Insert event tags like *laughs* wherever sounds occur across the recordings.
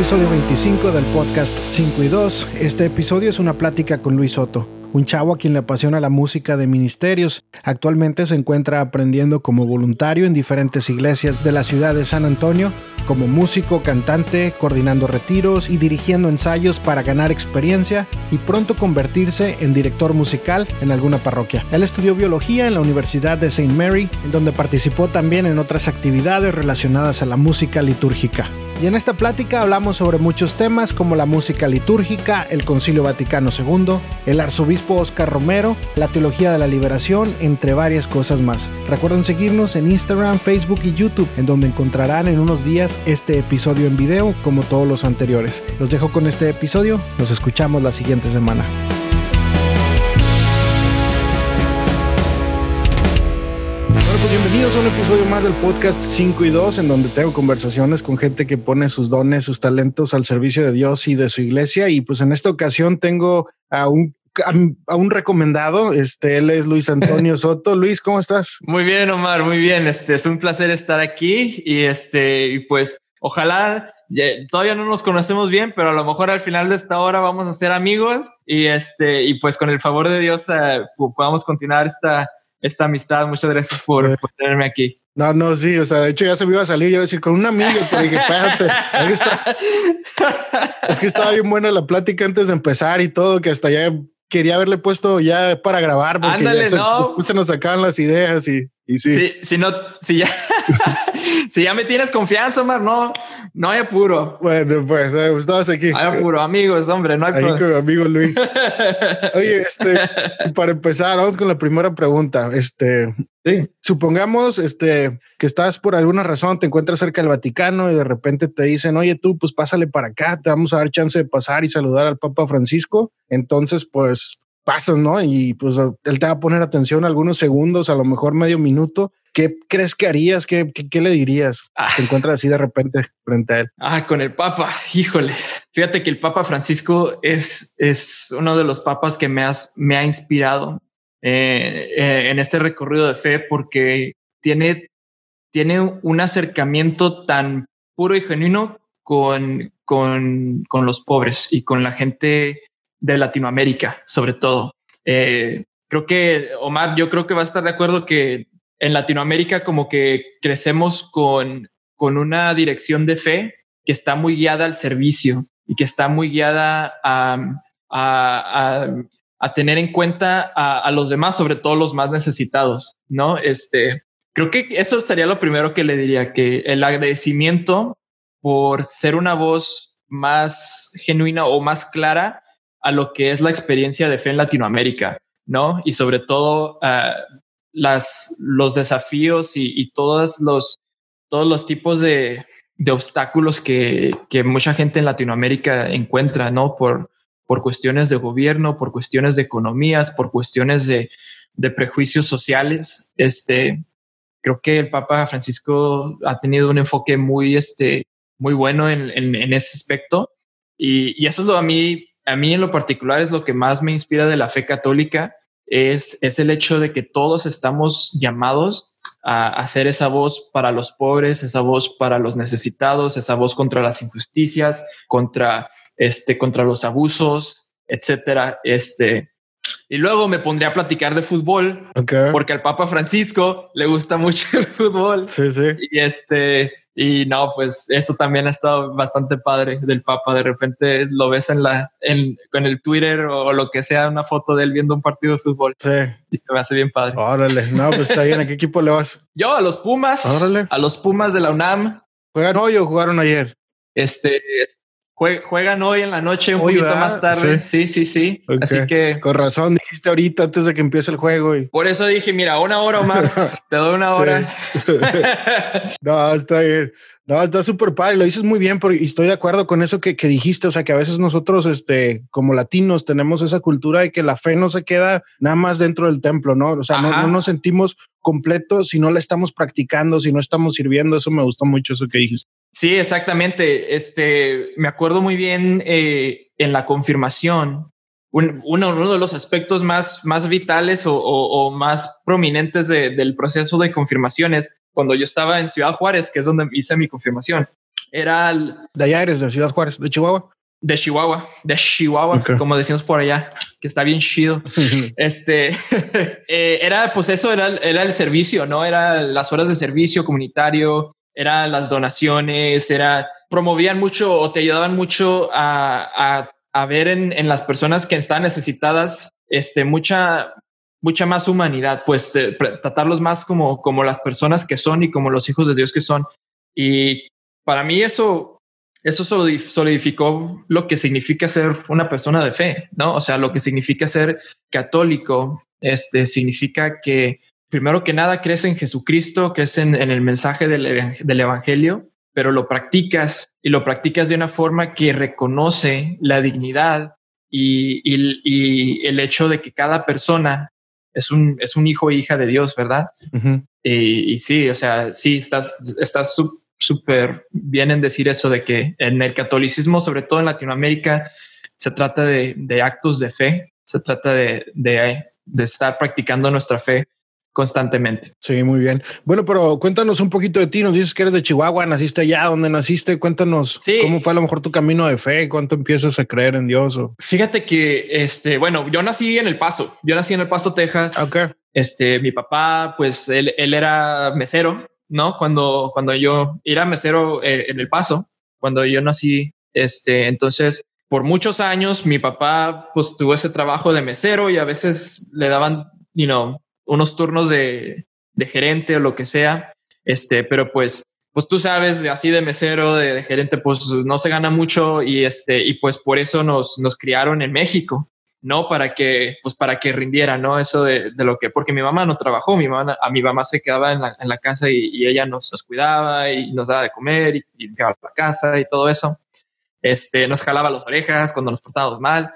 Episodio 25 del podcast 5 y 2. Este episodio es una plática con Luis Soto, un chavo a quien le apasiona la música de ministerios. Actualmente se encuentra aprendiendo como voluntario en diferentes iglesias de la ciudad de San Antonio, como músico, cantante, coordinando retiros y dirigiendo ensayos para ganar experiencia y pronto convertirse en director musical en alguna parroquia. Él estudió biología en la Universidad de St. Mary, en donde participó también en otras actividades relacionadas a la música litúrgica. Y en esta plática hablamos sobre muchos temas como la música litúrgica, el Concilio Vaticano II, el arzobispo Oscar Romero, la teología de la liberación, entre varias cosas más. Recuerden seguirnos en Instagram, Facebook y YouTube, en donde encontrarán en unos días este episodio en video como todos los anteriores. Los dejo con este episodio, nos escuchamos la siguiente semana. Pues bienvenidos a un episodio más del podcast 5 y 2, en donde tengo conversaciones con gente que pone sus dones, sus talentos al servicio de Dios y de su iglesia. Y pues en esta ocasión tengo a un a, un recomendado. Este, él es Luis Antonio *laughs* Soto. Luis, ¿cómo estás? Muy bien, Omar, muy bien. Este es un placer estar aquí y este, y pues ojalá todavía no nos conocemos bien, pero a lo mejor al final de esta hora vamos a ser amigos y este, y pues con el favor de Dios eh, podamos continuar esta esta amistad. Muchas gracias por, tenerme aquí. No, no, sí, o sea, de hecho ya se me iba a salir, yo iba a decir con un amigo, pero dije, espérate, *laughs* es que estaba bien buena la plática antes de empezar y todo, que hasta ya quería haberle puesto ya para grabar, porque ya se, nos sacaban las ideas y, y sí. sí. Si no, si ya, *laughs* si ya me tienes confianza, Omar, no, no hay apuro. Bueno, pues, eh, pues estabas aquí. Hay apuro, amigos, hombre, no hay Ahí con amigo Luis. *laughs* Oye, este, para empezar, vamos con la primera pregunta. Este, sí. supongamos, este, que estás por alguna razón, te encuentras cerca del Vaticano y de repente te dicen, oye, tú, pues pásale para acá, te vamos a dar chance de pasar y saludar al Papa Francisco. Entonces, pues pasas, ¿no? Y pues él te va a poner atención algunos segundos, a lo mejor medio minuto. ¿Qué crees que harías? ¿Qué, qué, le dirías? Ah. Te encuentras así de repente frente a él. Ah, con el Papa. *laughs* Híjole. Fíjate que el Papa Francisco es, es uno de los papas que me, has, me ha inspirado eh, eh, en este recorrido de fe porque tiene, tiene un acercamiento tan puro y genuino con, con, con los pobres y con la gente de Latinoamérica, sobre todo. Eh, creo que, Omar, yo creo que va a estar de acuerdo que en Latinoamérica como que crecemos con, con una dirección de fe que está muy guiada al servicio y que está muy guiada a, a, a, tener en cuenta a, los demás, sobre todo los más necesitados, ¿no? Este, creo que eso sería lo primero que le diría, que el agradecimiento por ser una voz más genuina o más clara a lo que es la experiencia de fe en Latinoamérica, ¿no? Y sobre todo uh, las, los desafíos y, todos, los, todos los tipos de, de obstáculos que, que, mucha gente en Latinoamérica encuentra, ¿no? Por, por cuestiones de gobierno, por cuestiones de economías, por cuestiones de, de prejuicios sociales. Este, creo que el Papa Francisco ha tenido un enfoque muy, este, muy bueno en, en, ese aspecto. Y, y, eso es lo a mí a mí en lo particular es lo que más me inspira de la fe católica, es, es el hecho de que todos estamos llamados a hacer esa voz para los pobres, esa voz para los necesitados, esa voz contra las injusticias, contra, este, contra los abusos, etcétera. Este, y luego me pondría a platicar de fútbol, porque al Papa Francisco le gusta mucho *laughs* el fútbol. Sí, sí. Y este, y no, pues eso también ha estado bastante padre del Papa. De repente lo ves en la, en, en el Twitter o lo que sea, una foto de él viendo un partido de fútbol. Sí. Y se me hace bien padre. Órale, no, pues está bien. ¿A qué equipo le vas? *laughs* Yo a los Pumas. Órale. A los Pumas de la UNAM. ¿Juegan hoy o jugaron ayer? Este, juegan hoy en la noche, un poquito más tarde. Sí, sí, sí. Así que. Con razón, dijiste ahorita antes de que empiece el juego. Y... Por eso dije, mira, una hora o más. *laughs* Te doy una hora. *laughs* no, está bien. No, está súper padre. Lo dices muy bien, porque estoy de acuerdo con eso que, que, dijiste. O sea, que a veces nosotros, este, como latinos, tenemos esa cultura de que la fe no se queda nada más dentro del templo, ¿no? O sea, no, no, nos sentimos completos si no la estamos practicando, si no estamos sirviendo. Eso me gustó mucho, eso que dijiste. Sí, exactamente. Este, me acuerdo muy bien eh, en la confirmación. uno, uno, de los aspectos más, más vitales o, o, más prominentes de, del proceso de confirmación es cuando yo estaba en Ciudad Juárez, que es donde hice mi confirmación. Era el, de allá eres de Ciudad Juárez, de Chihuahua. De Chihuahua, de Chihuahua, como decimos por allá, que está bien chido. *laughs* este *laughs* eh, era, pues eso era, era el servicio, no era las horas de servicio comunitario, eran las donaciones, era promovían mucho o te ayudaban mucho a, a, ver en, en, las personas que estaban necesitadas este, mucha, mucha más humanidad, pues tratarlos más como, como las personas que son y como los hijos de Dios que son. Y para mí eso eso solidificó lo que significa ser una persona de fe, ¿no? O sea, lo que significa ser católico, este, significa que primero que nada crees en Jesucristo, crees en, el mensaje del, del, Evangelio, pero lo practicas y lo practicas de una forma que reconoce la dignidad y, y, el hecho de que cada persona es un, es un hijo e hija de Dios, ¿verdad? y, y, sí, o sea, sí, estás, estás súper bien en decir eso de que en el catolicismo, sobre todo en Latinoamérica, se trata de, actos de fe, se trata de, de, estar practicando nuestra fe constantemente. Sí, muy bien. Bueno, pero cuéntanos un poquito de ti. Nos dices que eres de Chihuahua, naciste allá, donde naciste. Cuéntanos cómo fue a lo mejor tu camino de fe, cuánto empiezas a creer en Dios. Fíjate que, este, bueno, yo nací en El Paso. Yo nací en El Paso, Texas. Okay. Este, mi papá, pues él, él era mesero ¿no? Cuando, cuando yo era mesero eh, en El Paso, cuando yo nací, este, entonces, por muchos años mi papá pues tuvo ese trabajo de mesero y a veces le daban, you know, unos turnos de, de gerente o lo que sea, este, pero pues pues tú sabes, así de mesero, de, de, gerente, pues no se gana mucho y este, y pues por eso nos, nos criaron en México. ¿no? Para que, pues para que rindiera, ¿no? Eso de, lo que, porque mi mamá nos trabajó, mi mamá, a mi mamá se quedaba en la, casa y, ella nos, cuidaba y nos daba de comer y, y la casa y todo eso. Este, nos jalaba las orejas cuando nos portábamos mal.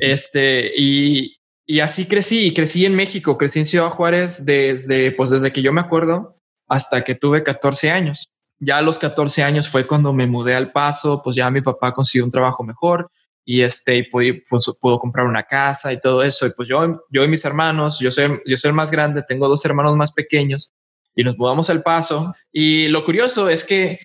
este, y, y así crecí, y crecí en México, crecí en Ciudad Juárez desde, pues desde que yo me acuerdo hasta que tuve 14 años. Ya a los 14 años fue cuando me mudé al paso, pues ya mi papá consiguió un trabajo mejor y este pude, pues, pudo comprar una casa y todo eso. Y pues yo, yo y mis hermanos, yo soy, yo soy el más grande, tengo dos hermanos más pequeños y nos mudamos al Paso. Y lo curioso es que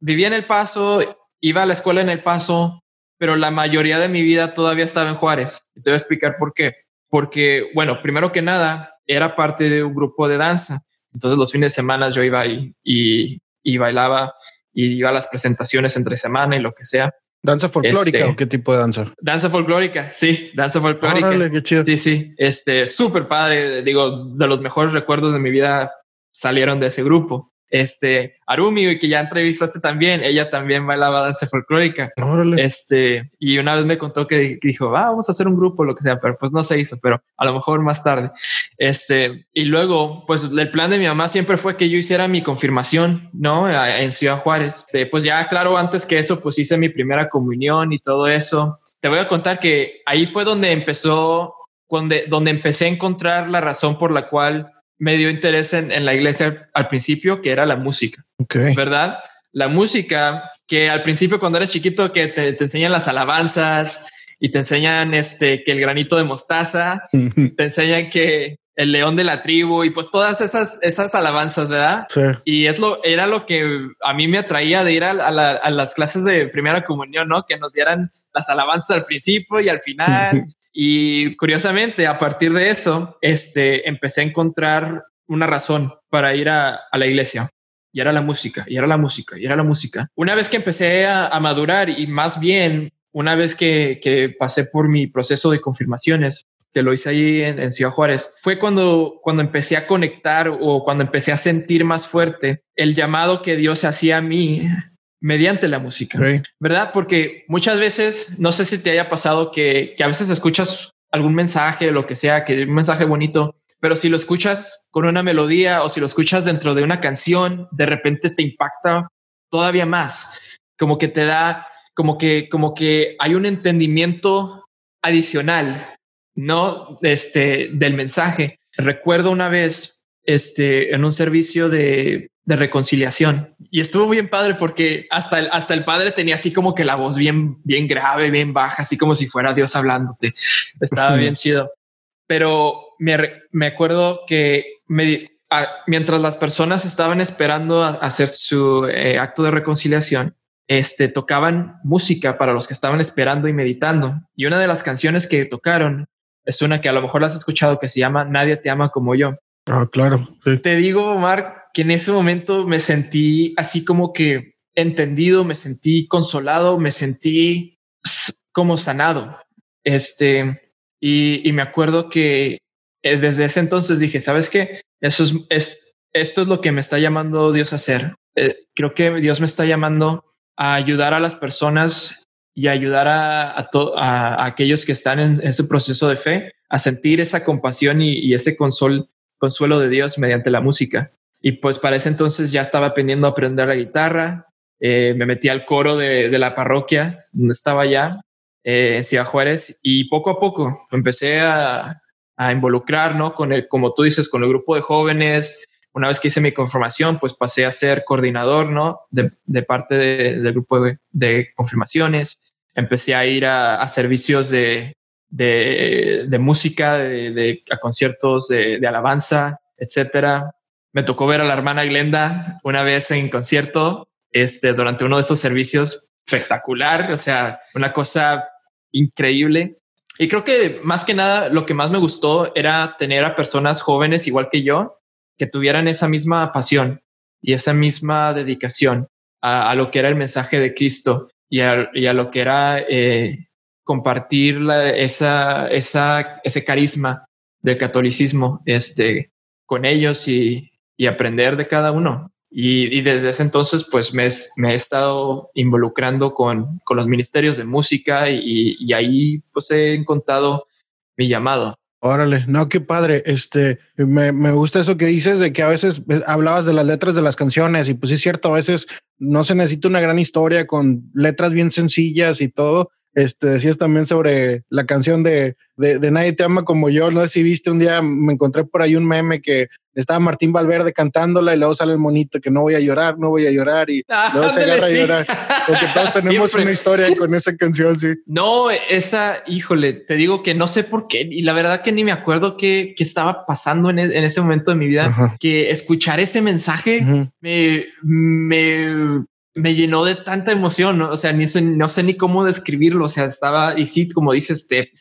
vivía en el Paso, iba a la escuela en el Paso, pero la mayoría de mi vida todavía estaba en Juárez. Y te voy a explicar por qué. Porque, bueno, primero que nada, era parte de un grupo de danza. Entonces los fines de semana yo iba y, y, y bailaba y iba a las presentaciones entre semana y lo que sea. ¿Danza folclórica este, o qué tipo de danza? Danza folclórica, sí, danza folclórica. qué chido. Sí, sí, este, súper padre, digo, de los mejores recuerdos de mi vida salieron de ese grupo este Arumi, que ya entrevistaste también, ella también bailaba danza folclórica. Este, y una vez me contó que dijo, vamos a hacer un grupo, lo que sea, pero pues no se hizo, pero a lo mejor más tarde. Este, y luego, pues el plan de mi mamá siempre fue que yo hiciera mi confirmación, ¿no? En Ciudad Juárez. Este, pues ya, claro, antes que eso, pues hice mi primera comunión y todo eso. Te voy a contar que ahí fue donde empezó, donde, donde empecé a encontrar la razón por la cual me dio interés en, la iglesia al principio, que era la música. ¿Verdad? La música que al principio cuando eres chiquito que te, enseñan las alabanzas y te enseñan este que el granito de mostaza, te enseñan que el león de la tribu y pues todas esas esas alabanzas, ¿verdad? Sí. Y es lo era lo que a mí me atraía de ir a, a las clases de primera comunión, ¿no? Que nos dieran las alabanzas al principio y al final y curiosamente, a partir de eso, este, empecé a encontrar una razón para ir a, la iglesia. Y era la música, y era la música, y era la música. Una vez que empecé a, madurar y más bien una vez que, pasé por mi proceso de confirmaciones, que lo hice ahí en, Ciudad Juárez, fue cuando, cuando empecé a conectar o cuando empecé a sentir más fuerte el llamado que Dios hacía a mí mediante la música, ¿verdad? Porque muchas veces, no sé si te haya pasado que, a veces escuchas algún mensaje, lo que sea, que un mensaje bonito, pero si lo escuchas con una melodía o si lo escuchas dentro de una canción, de repente te impacta todavía más, como que te da, como que, como que hay un entendimiento adicional, no este del mensaje. Recuerdo una vez, este, en un servicio de, de reconciliación. Y estuvo bien padre porque hasta el, hasta el padre tenía así como que la voz bien, bien grave, bien baja, así como si fuera Dios hablándote. Estaba bien chido. Pero me, me acuerdo que me, mientras las personas estaban esperando a, hacer su eh, acto de reconciliación, este, tocaban música para los que estaban esperando y meditando. Y una de las canciones que tocaron es una que a lo mejor la has escuchado que se llama Nadie te ama como yo. Ah, claro. Te digo, Omar, que en ese momento me sentí así como que entendido, me sentí consolado, me sentí como sanado. Este, y, me acuerdo que eh, desde ese entonces dije, ¿sabes qué? Eso es, esto es lo que me está llamando Dios a hacer. Eh, creo que Dios me está llamando a ayudar a las personas y ayudar a, a, a, aquellos que están en ese proceso de fe a sentir esa compasión y, ese consuelo de Dios mediante la música. Y pues para ese entonces ya estaba aprendiendo a aprender la guitarra, eh, me metí al coro de, de, la parroquia donde estaba ya eh, en Ciudad Juárez y poco a poco empecé a, a, involucrar, ¿no? Con el, como tú dices, con el grupo de jóvenes, una vez que hice mi conformación, pues pasé a ser coordinador, ¿no? De, de parte del grupo de, confirmaciones. Empecé a ir a, a servicios de, música, a conciertos de, alabanza, etcétera. Me tocó ver a la hermana Glenda una vez en concierto, este, durante uno de esos servicios espectacular, o sea, una cosa increíble. Y creo que más que nada lo que más me gustó era tener a personas jóvenes igual que yo que tuvieran esa misma pasión y esa misma dedicación a, lo que era el mensaje de Cristo y a, lo que era eh, compartir esa, esa, ese carisma del catolicismo este, con ellos y, y aprender de cada uno. Y, desde ese entonces, pues me, me he estado involucrando con, con, los ministerios de música y, y ahí pues he encontrado mi llamado. Órale, no, qué padre. Este, me, me, gusta eso que dices de que a veces eh, hablabas de las letras de las canciones y pues es cierto, a veces no se necesita una gran historia con letras bien sencillas y todo. Este, decías también sobre la canción de, de, de, Nadie te ama como yo. No sé si viste un día, me encontré por ahí un meme que estaba Martín Valverde cantándola y luego sale el monito que no voy a llorar, no voy a llorar y ah, luego se agarra a llorar. Porque todos *laughs* tenemos una historia con esa canción, sí. No, esa, híjole, te digo que no sé por qué y la verdad que ni me acuerdo qué, qué estaba pasando en, en, ese momento de mi vida, que escuchar ese mensaje me, me me llenó de tanta emoción, ¿no? o sea, ni sé, no sé ni cómo describirlo, o sea, estaba, y sí, como dices, te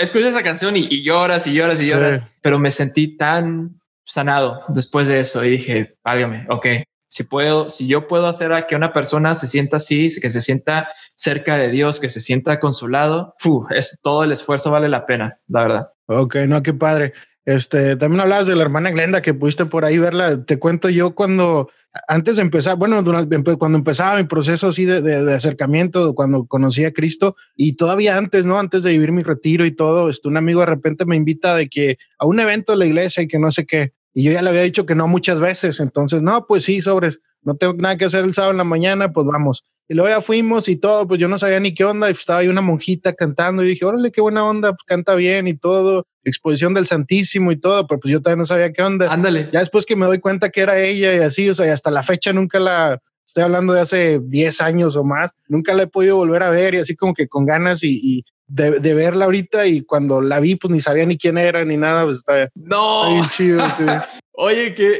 escuchas esa canción y, lloras y lloras y lloras, pero me sentí tan sanado después de eso y dije, válgame, ok, si puedo, si yo puedo hacer a que una persona se sienta así, que se sienta cerca de Dios, que se sienta consolado, es todo el esfuerzo vale la pena, la verdad. Ok, no, qué padre. Este, también hablabas de la hermana Glenda que pudiste por ahí verla. Te cuento yo cuando, antes de empezar, bueno, cuando empezaba mi proceso así de, de, acercamiento, cuando conocí a Cristo y todavía antes, ¿no? Antes de vivir mi retiro y todo, este, un amigo de repente me invita de que a un evento de la iglesia y que no sé qué. Y yo ya le había dicho que no muchas veces. Entonces, no, pues sí, sobres, no tengo nada que hacer el sábado en la mañana, pues vamos. Y luego ya fuimos y todo, pues yo no sabía ni qué onda. Y estaba ahí una monjita cantando y dije, órale, qué buena onda, pues canta bien y todo. Exposición del Santísimo y todo, pero pues yo todavía no sabía qué onda. Ándale. Ya después que me doy cuenta que era ella y así, o sea, y hasta la fecha nunca la, estoy hablando de hace 10 años o más, nunca la he podido volver a ver y así como que con ganas y, de, de, verla ahorita y cuando la vi pues ni sabía ni quién era ni nada, pues está, no. bien chido. Sí. *laughs* Oye, que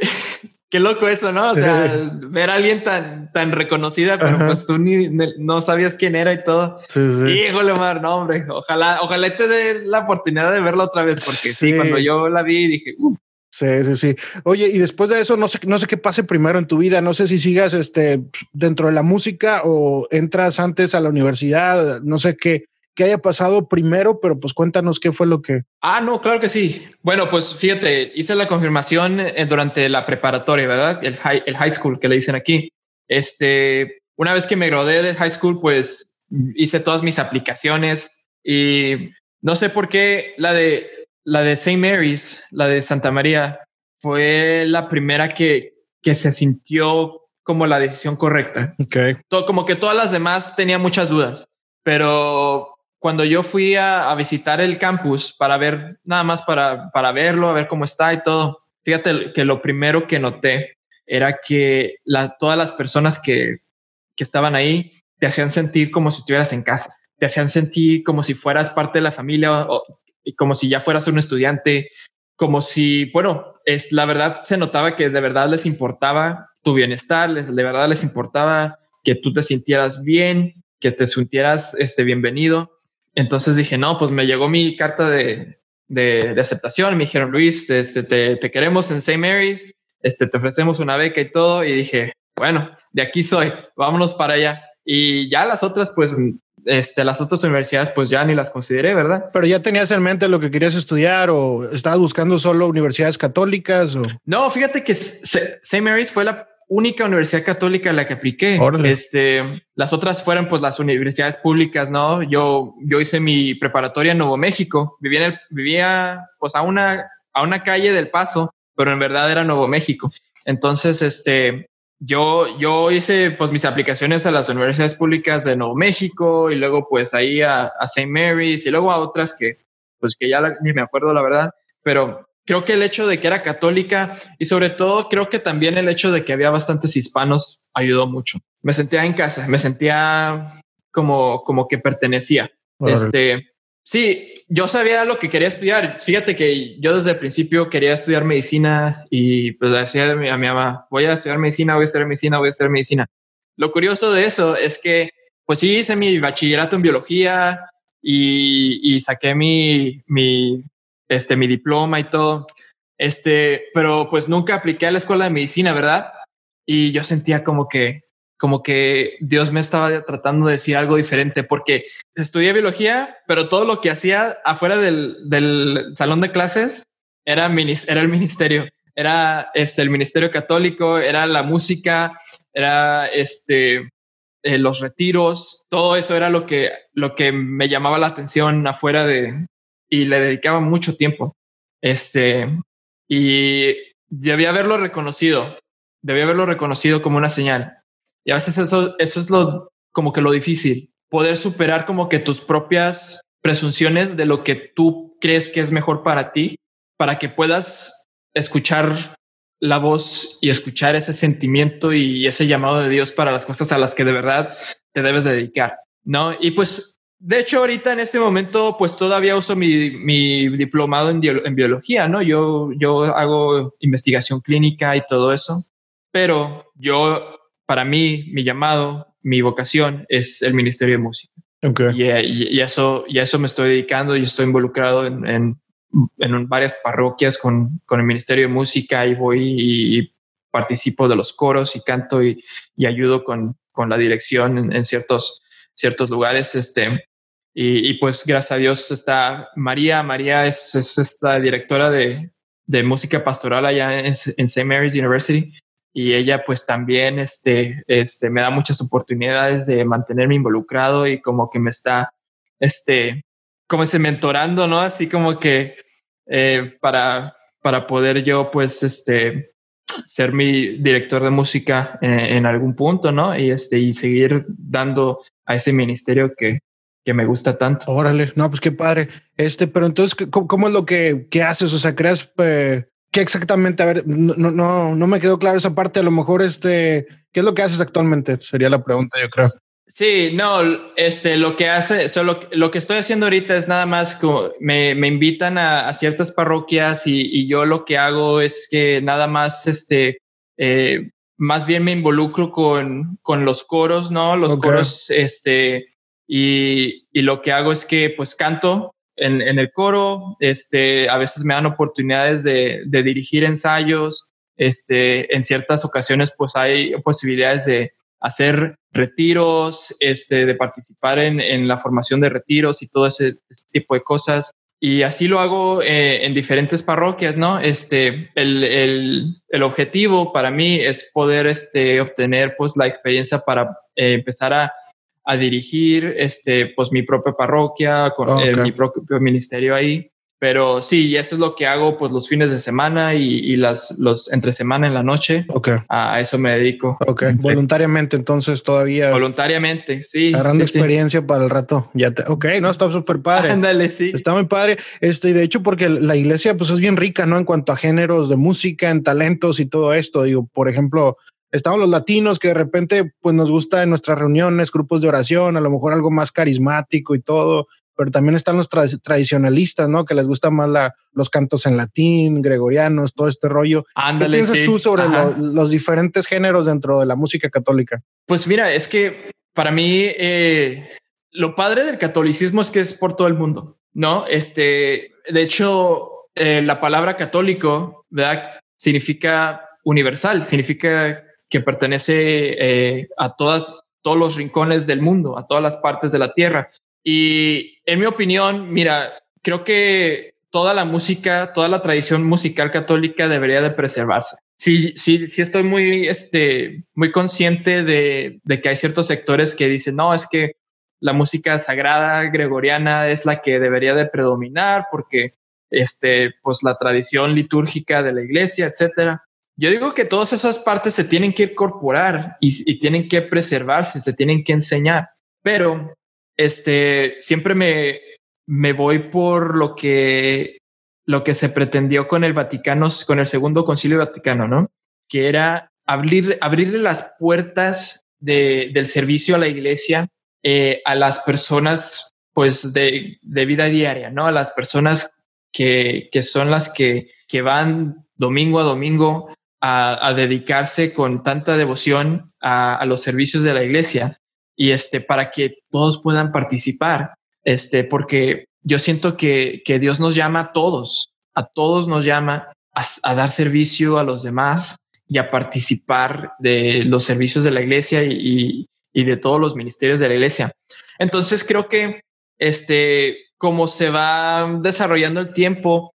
Qué loco eso, ¿no? O sea, *laughs* ver a alguien tan, tan reconocida, pero pues tú ni, no sabías quién era y todo. Sí, sí. Híjole, Mar, no, hombre. Ojalá, ojalá te dé la oportunidad de verla otra vez, porque sí, cuando yo la vi dije, uh. Sí, sí, sí. Oye, y después de eso, no sé, no sé qué pase primero en tu vida. No sé si sigas este dentro de la música o entras antes a la universidad. No sé qué, que haya pasado primero, pero pues cuéntanos qué fue lo que... Ah, no, claro que sí. Bueno, pues fíjate, hice la confirmación eh, durante la preparatoria, ¿verdad? El high, el high school que le dicen aquí. Este, una vez que me gradué del high school, pues hice todas mis aplicaciones y no sé por qué la de la de St. Mary's, la de Santa María, fue la primera que, que se sintió como la decisión correcta. Okay. Todo, como que todas las demás tenía muchas dudas, pero cuando yo fui a, visitar el campus para ver, nada más para, para verlo, a ver cómo está y todo, fíjate que lo primero que noté era que la, todas las personas que, que estaban ahí te hacían sentir como si estuvieras en casa, te hacían sentir como si fueras parte de la familia o, como si ya fueras un estudiante, como si, bueno, es la verdad se notaba que de verdad les importaba tu bienestar, les, de verdad les importaba que tú te sintieras bien, que te sintieras este, bienvenido. Entonces dije, no, pues me llegó mi carta de, de, aceptación. Me dijeron, Luis, este, te, te, queremos en St. Mary's, este, te ofrecemos una beca y todo. Y dije, bueno, de aquí soy, vámonos para allá. Y ya las otras, pues este, las otras universidades pues ya ni las consideré, ¿verdad? Pero ya tenías en mente lo que querías estudiar o estabas buscando solo universidades católicas o... No, fíjate que St. Mary's fue la única universidad católica en la que apliqué. Este, las otras fueron pues las universidades públicas, ¿no? Yo, yo hice mi preparatoria en Nuevo México, vivía, en el, vivía pues a una, a una calle del Paso, pero en verdad era Nuevo México. Entonces, este, yo, yo hice pues mis aplicaciones a las universidades públicas de Nuevo México y luego pues ahí a, a St. Mary's y luego a otras que pues que ya ni me acuerdo la verdad, pero creo que el hecho de que era católica y sobre todo creo que también el hecho de que había bastantes hispanos ayudó mucho. Me sentía en casa, me sentía como, como que pertenecía. Este, sí, yo sabía lo que quería estudiar. Fíjate que yo desde el principio quería estudiar medicina y pues decía a mi, a mi mamá, voy a estudiar medicina, voy a estudiar medicina, voy a estudiar medicina. Lo curioso de eso es que pues sí hice mi bachillerato en biología y, y saqué mi, mi este, mi diploma y todo. Este, pero pues nunca apliqué a la escuela de medicina, ¿verdad? Y yo sentía como que, como que Dios me estaba tratando de decir algo diferente porque estudié biología, pero todo lo que hacía afuera del, del salón de clases era, era el ministerio, era este, el ministerio católico, era la música, era este, eh, los retiros, todo eso era lo que, lo que me llamaba la atención afuera de, y le dedicaba mucho tiempo. Este, y debía haberlo reconocido, debía haberlo reconocido como una señal. Y a veces eso, eso es lo, como que lo difícil, poder superar como que tus propias presunciones de lo que tú crees que es mejor para ti, para que puedas escuchar la voz y escuchar ese sentimiento y ese llamado de Dios para las cosas a las que de verdad te debes dedicar. No, y pues de hecho, ahorita en este momento, pues todavía uso mi, mi diplomado en, en, biología, ¿no? Yo, yo hago investigación clínica y todo eso, pero yo, para mí, mi llamado, mi vocación es el Ministerio de Música. Okay. Y, y, eso, y eso me estoy dedicando y estoy involucrado en, en, en varias parroquias con, con, el Ministerio de Música y voy y, participo de los coros y canto y, y ayudo con, con la dirección en, en, ciertos, ciertos lugares. Este, y, pues gracias a Dios está María. María es, es esta directora de, de, música pastoral allá en, en St. Mary's University. Y ella pues también este, este, me da muchas oportunidades de mantenerme involucrado y como que me está, este, como se mentorando, ¿no? Así como que eh, para, para poder yo pues este, ser mi director de música en, en, algún punto, ¿no? Y, este, y seguir dando a ese ministerio que, que me gusta tanto. Órale, no, pues qué padre. Este, pero entonces, ¿cómo, es lo que, que, haces? O sea, creas eh, qué exactamente? A ver, no, no, no me quedó claro esa parte. A lo mejor, este, ¿qué es lo que haces actualmente? Sería la pregunta, yo creo. Sí, no, este, lo que hace, solo lo que estoy haciendo ahorita es nada más como me, me invitan a, a, ciertas parroquias y, y, yo lo que hago es que nada más, este, eh, más bien me involucro con, con los coros, ¿no? Los okay. coros, este, y, y, lo que hago es que pues canto en, en, el coro, este, a veces me dan oportunidades de, de, dirigir ensayos, este, en ciertas ocasiones pues hay posibilidades de hacer retiros, este, de participar en, en la formación de retiros y todo ese, ese tipo de cosas. Y así lo hago eh, en diferentes parroquias, ¿no? Este, el, el, el, objetivo para mí es poder este, obtener pues la experiencia para eh, empezar a a dirigir este, pues mi propia parroquia, con okay. eh, mi propio ministerio ahí. Pero sí, eso es lo que hago pues los fines de semana y, y las los entre semana en la noche. Okay. A eso me dedico. *laughs* Sí. Voluntariamente, entonces todavía. Voluntariamente, sí. Agarrando sí, experiencia sí. para el rato. Ya te, ok, no, está súper padre. Ándale, sí. Está muy padre. Este, y de hecho, porque la iglesia pues es bien rica, ¿no? En cuanto a géneros de música, en talentos y todo esto. Digo, por ejemplo, estamos los latinos que de repente pues nos gusta en nuestras reuniones, grupos de oración, a lo mejor algo más carismático y todo. pero también están los tradicionalistas, ¿no? Que les gusta más la, los cantos en latín, gregorianos, todo este rollo. Ándale, ¿Qué piensas tú sobre los diferentes géneros dentro de la música católica? Pues mira, es que para mí eh, lo padre del catolicismo es que es por todo el mundo, ¿no? Este, de hecho, eh, la palabra católico, ¿verdad? Significa universal, significa que pertenece eh, a todas, todos los rincones del mundo, a todas las partes de la tierra. Y en mi opinión, mira, creo que toda la música, toda la tradición musical católica debería de preservarse. Sí, sí, sí estoy muy, este, muy consciente de, de que hay ciertos sectores que dicen, no, es que la música sagrada gregoriana es la que debería de predominar porque este, pues la tradición litúrgica de la iglesia, etcétera. Yo digo que todas esas partes se tienen que incorporar y, tienen que preservarse, se tienen que enseñar, pero este, siempre me, me voy por lo que, lo que se pretendió con el Vaticano, con el segundo concilio Vaticano, ¿no? Que era abrir, abrirle las puertas de, del servicio a la iglesia eh, a las personas, pues, de, de, vida diaria, ¿no? A las personas que, que son las que, que van domingo a domingo a, a dedicarse con tanta devoción a, a los servicios de la iglesia y este, para que todos puedan participar, este, porque yo siento que, que Dios nos llama a todos, a todos nos llama a, dar servicio a los demás y a participar de los servicios de la iglesia y, y, de todos los ministerios de la iglesia. Entonces creo que este, como se va desarrollando el tiempo,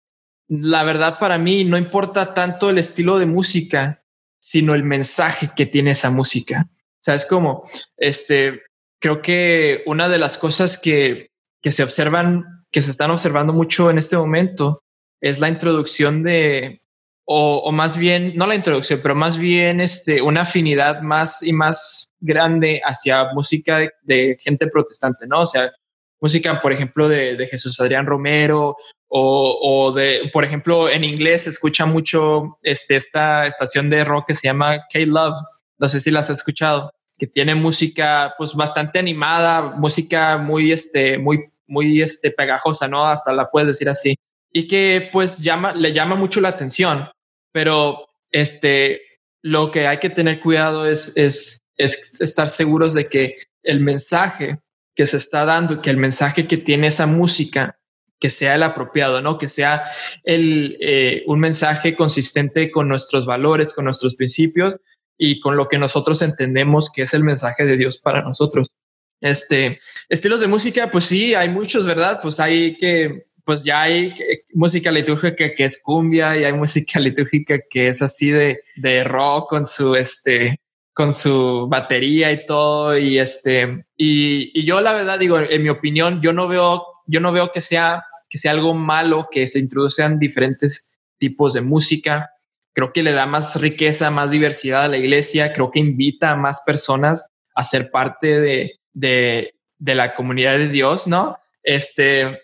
la verdad para mí no importa tanto el estilo de música, sino el mensaje que tiene esa música. ¿Sabes cómo? Este, creo que una de las cosas que, que se observan, que se están observando mucho en este momento, es la introducción de, o, o, más bien, no la introducción, pero más bien este, una afinidad más y más grande hacia música de, gente protestante, ¿no? O sea, música, por ejemplo, de Jesús Adrián Romero o, o, de, por ejemplo, en inglés se escucha mucho este, esta estación de rock que se llama K-Love. No sé si las has escuchado que tiene música pues bastante animada, música muy este muy muy este pegajosa, ¿no? Hasta la puedes decir así. Y que pues llama le llama mucho la atención, pero este lo que hay que tener cuidado es es es estar seguros de que el mensaje que se está dando, que el mensaje que tiene esa música que sea el apropiado, ¿no? Que sea el, eh, un mensaje consistente con nuestros valores, con nuestros principios y con lo que nosotros entendemos que es el mensaje de Dios para nosotros. Este, estilos de música, pues sí, hay muchos, ¿verdad? Pues hay que, pues ya hay música litúrgica que es cumbia y hay música *laughs* litúrgica que es así de, de rock con su, este, con su batería y todo. Y este, y yo la verdad digo, en mi opinión, yo no veo, yo no veo que sea, que sea algo malo que se introduzcan diferentes tipos de música creo que le da más riqueza, más diversidad a la iglesia, creo que invita a más personas a ser parte de, de, de la comunidad de Dios, ¿no? Este,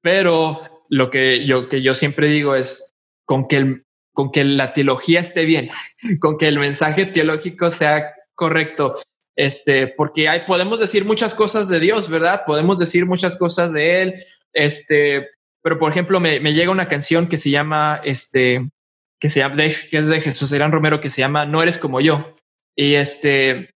pero lo que yo, que yo siempre digo es con que, con que la teología esté bien, *laughs* con que el mensaje teológico sea correcto, este, porque hay, podemos decir muchas cosas de Dios, ¿verdad? Podemos decir muchas cosas de Él, este, pero por ejemplo, me, me llega una canción que se llama, este, que se llama, que es de Jesús Irán Romero, que se llama No eres como yo. Y este,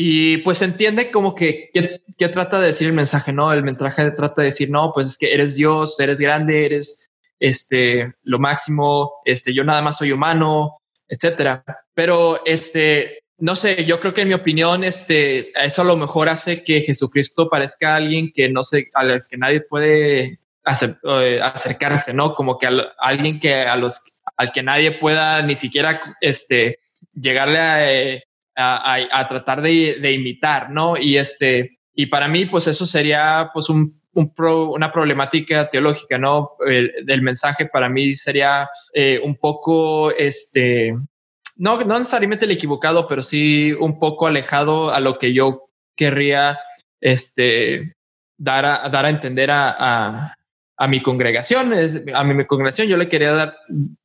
y pues entiende como que, que, trata de decir el mensaje, ¿no? El mensaje trata de decir, no, pues es que eres Dios, eres grande, eres este, lo máximo, este, yo nada más soy humano, etcétera. Pero este, no sé, yo creo que en mi opinión, este, eso a lo mejor hace que Jesucristo parezca alguien que no sé, a los que nadie puede eh, acercarse, ¿no? Como que a, alguien que a los al que nadie pueda ni siquiera este, llegarle a, eh, a, a, tratar de, imitar, ¿no? Y este, y para mí, pues eso sería pues un, un pro, una problemática teológica, ¿no? El, el mensaje para mí sería eh, un poco, este, no, no necesariamente el equivocado, pero sí un poco alejado a lo que yo querría, este, dar a, dar a entender a, a, a mi congregación, a mi congregación yo le quería dar,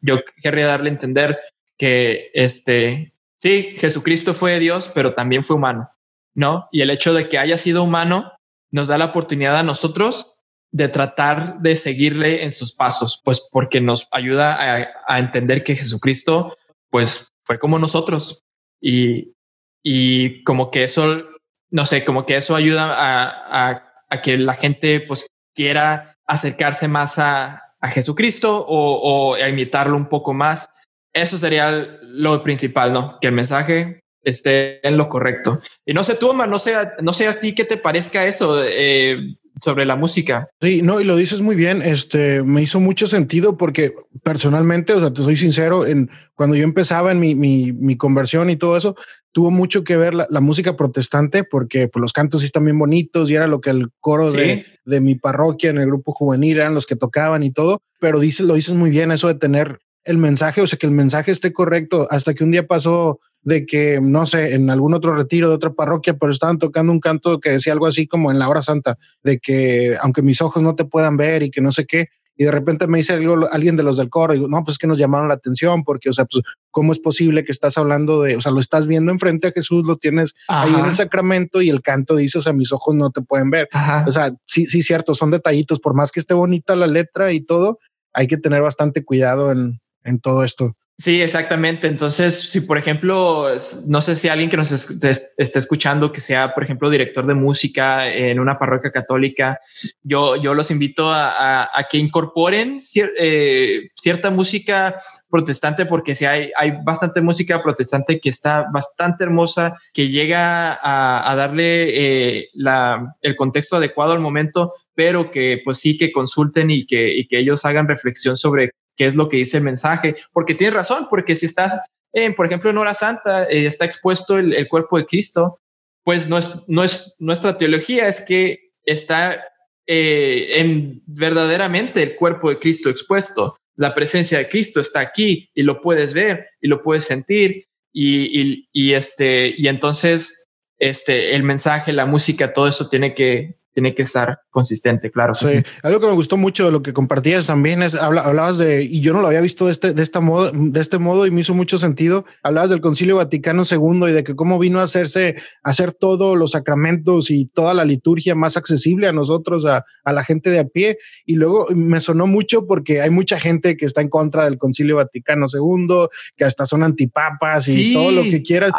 yo querría darle a entender que este, sí, Jesucristo fue Dios, pero también fue humano, ¿no? Y el hecho de que haya sido humano nos da la oportunidad a nosotros de tratar de seguirle en sus pasos, pues porque nos ayuda a, entender que Jesucristo, pues fue como nosotros y, y como que eso, no sé, como que eso ayuda a, a, que la gente pues quiera acercarse más a, a Jesucristo o, a imitarlo un poco más. Eso sería lo principal, ¿no? Que el mensaje esté en lo correcto. Y no sé tú, Omar, no sé, no sé a ti qué te parezca eso. Eh, sobre la música. Sí, no, y lo dices muy bien. Este me hizo mucho sentido porque personalmente, o sea, te soy sincero, en cuando yo empezaba en mi, mi, mi conversión y todo eso, tuvo mucho que ver la, música protestante porque pues, los cantos sí están bien bonitos y era lo que el coro de, de, mi parroquia en el grupo juvenil eran los que tocaban y todo. Pero dices, lo dices muy bien, eso de tener el mensaje, o sea, que el mensaje esté correcto. Hasta que un día pasó de que, no sé, en algún otro retiro de otra parroquia, pero estaban tocando un canto que decía algo así como en la hora santa, de que aunque mis ojos no te puedan ver y que no sé qué, y de repente me dice algo, alguien de los del coro, y digo, no, pues es que nos llamaron la atención, porque, o sea, pues, ¿cómo es posible que estás hablando de, o sea, lo estás viendo enfrente a Jesús, lo tienes ahí en el sacramento y el canto dice, o sea, mis ojos no te pueden ver. O sea, sí, sí, cierto, son detallitos, por más que esté bonita la letra y todo, hay que tener bastante cuidado en, en todo esto. Sí, exactamente. Entonces, si por ejemplo, no sé si alguien que nos esté escuchando, que sea, por ejemplo, director de música en una parroquia católica, yo, yo los invito a, que incorporen eh, cierta música protestante, porque si hay, hay bastante música protestante que está bastante hermosa, que llega a, darle eh, el contexto adecuado al momento, pero que pues sí que consulten y que, y que ellos hagan reflexión sobre qué es lo que dice el mensaje, porque tiene razón, porque si estás, en, por ejemplo, en hora santa, eh, está expuesto el, cuerpo de Cristo, pues no es, no es, nuestra teología es que está eh, en verdaderamente el cuerpo de Cristo expuesto. La presencia de Cristo está aquí y lo puedes ver y lo puedes sentir y, y este, y entonces este, el mensaje, la música, todo eso tiene que, tiene que estar consistente, claro. Sí, algo que me gustó mucho de lo que compartías también es, hablabas de, y yo no lo había visto de este, de esta modo, de este modo y me hizo mucho sentido, hablabas del Concilio Vaticano II y de que cómo vino a hacerse, hacer todos los sacramentos y toda la liturgia más accesible a nosotros, a, a la gente de a pie. Y luego me sonó mucho porque hay mucha gente que está en contra del Concilio Vaticano II, que hasta son antipapas y todo lo que quieras.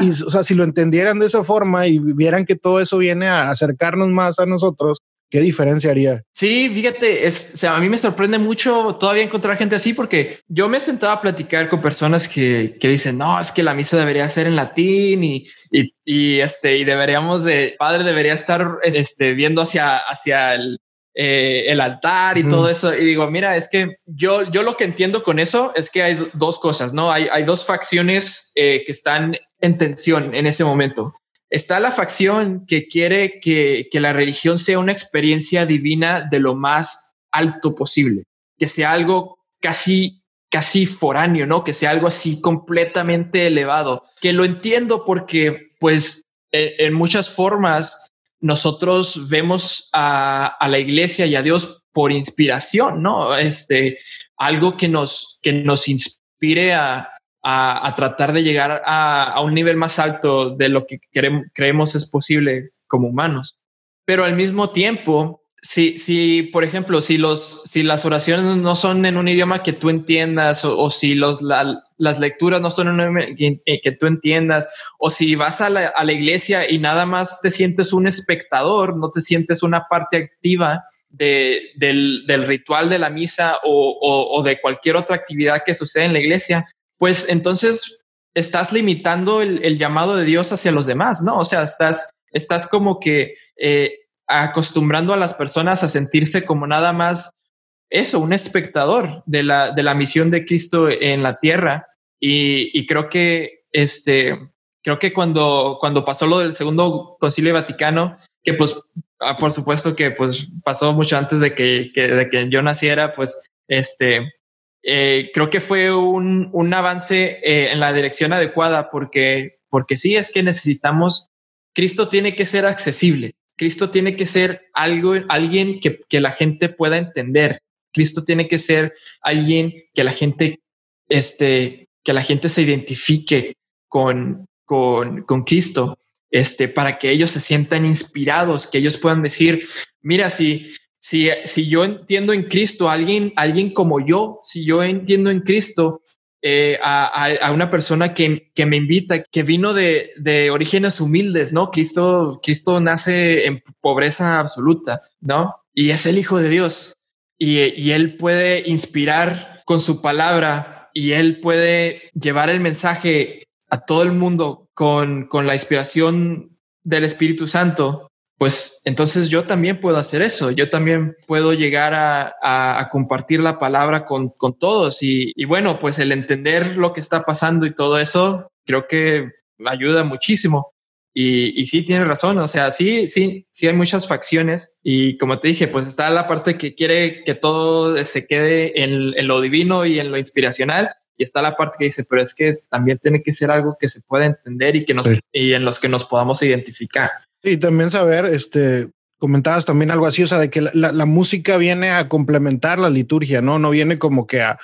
Y, y, o sea, si lo entendieran de esa forma y vieran que todo eso viene a acercarnos más a nosotros, ¿qué diferencia haría? Sí, fíjate, es, o sea, a mí me sorprende mucho todavía encontrar gente así porque yo me sentaba a platicar con personas que, que dicen, no, es que la misa debería ser en latín y, y, y este, y deberíamos de, padre debería estar este, viendo hacia, hacia el, eh, el altar y todo eso. Y digo, mira, es que yo, yo lo que entiendo con eso es que hay dos cosas, ¿no? Hay, hay dos facciones eh, que están en tensión en ese momento está la facción que quiere que, la religión sea una experiencia divina de lo más alto posible, que sea algo casi casi foráneo, ¿no? Que sea algo así completamente elevado, que lo entiendo porque pues e, en, muchas formas nosotros vemos a, la iglesia y a Dios por inspiración, ¿no? Este, algo que nos, que nos inspire a, a, tratar de llegar a, un nivel más alto de lo que creemos es posible como humanos. Pero al mismo tiempo, si, si por ejemplo, si, los, si las oraciones no son en un idioma que tú entiendas o, si los, las lecturas no son en un idioma que, tú entiendas o si vas a la, iglesia y nada más te sientes un espectador, no te sientes una parte activa de, del, ritual de la misa o, o, o de cualquier otra actividad que sucede en la iglesia, pues entonces estás limitando el, llamado de Dios hacia los demás, ¿no? O sea, estás, estás como que eh, acostumbrando a las personas a sentirse como nada más eso, un espectador de la, de la misión de Cristo en la tierra. Y, creo que este, creo que cuando, cuando pasó lo del segundo concilio Vaticano, que pues, ah, por supuesto que pues pasó mucho antes de que, de que yo naciera, pues, este, eh, creo que fue un, un avance eh, en la dirección adecuada porque, porque sí es que necesitamos, Cristo tiene que ser accesible, Cristo tiene que ser algo, alguien que, que la gente pueda entender, Cristo tiene que ser alguien que la gente, este, que la gente se identifique con, con, con Cristo, este, para que ellos se sientan inspirados, que ellos puedan decir, mira, si, si, si yo entiendo en Cristo, alguien, alguien como yo, si yo entiendo en Cristo eh, a, una persona que, que, me invita, que vino de, de, orígenes humildes, ¿no? Cristo, Cristo nace en pobreza absoluta, ¿no? Y es el Hijo de Dios. Y, y él puede inspirar con su palabra y él puede llevar el mensaje a todo el mundo con, con la inspiración del Espíritu Santo pues entonces yo también puedo hacer eso. Yo también puedo llegar a, compartir la palabra con, todos. Y, bueno, pues el entender lo que está pasando y todo eso, creo que ayuda muchísimo. Y, sí, tiene razón. O sea, sí, sí, sí hay muchas facciones. Y como te dije, pues está la parte que quiere que todo se quede en, lo divino y en lo inspiracional. Y está la parte que dice, pero es que también tiene que ser algo que se pueda entender y que nos, y en los que nos podamos identificar. Y también saber, este, comentabas también algo así, o sea, de que la, música viene a complementar la liturgia, ¿no? No viene como que a,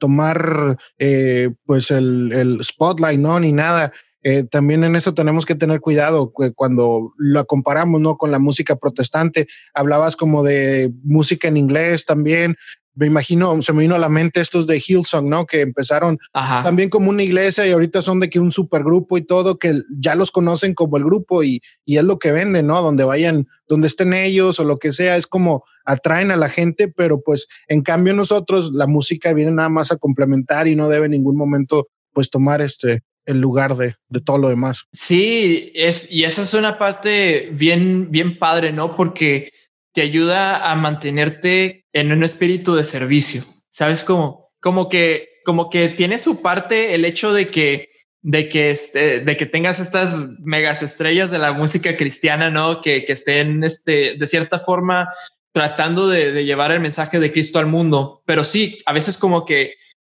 tomar, eh, pues, el, el, spotlight, ¿no? Ni nada. Eh, también en eso tenemos que tener cuidado cuando lo comparamos, ¿no? Con la música protestante. Hablabas como de música en inglés también me imagino, se me vino a la mente estos de Hillsong, ¿no? Que empezaron también como una iglesia y ahorita son de que un supergrupo y todo, que ya los conocen como el grupo y, y es lo que venden, ¿no? Donde vayan, donde estén ellos o lo que sea, es como atraen a la gente, pero pues en cambio nosotros la música viene nada más a complementar y no debe en ningún momento pues tomar este el lugar de, de todo lo demás. Sí, es, y esa es una parte bien, bien padre, ¿no? Porque te ayuda a mantenerte en un espíritu de servicio. ¿Sabes cómo? Como que, como que tiene su parte el hecho de que, de que, este, de que tengas estas megas estrellas de la música cristiana, ¿no? Que, que estén, este, de cierta forma, tratando de, llevar el mensaje de Cristo al mundo. Pero sí, a veces como que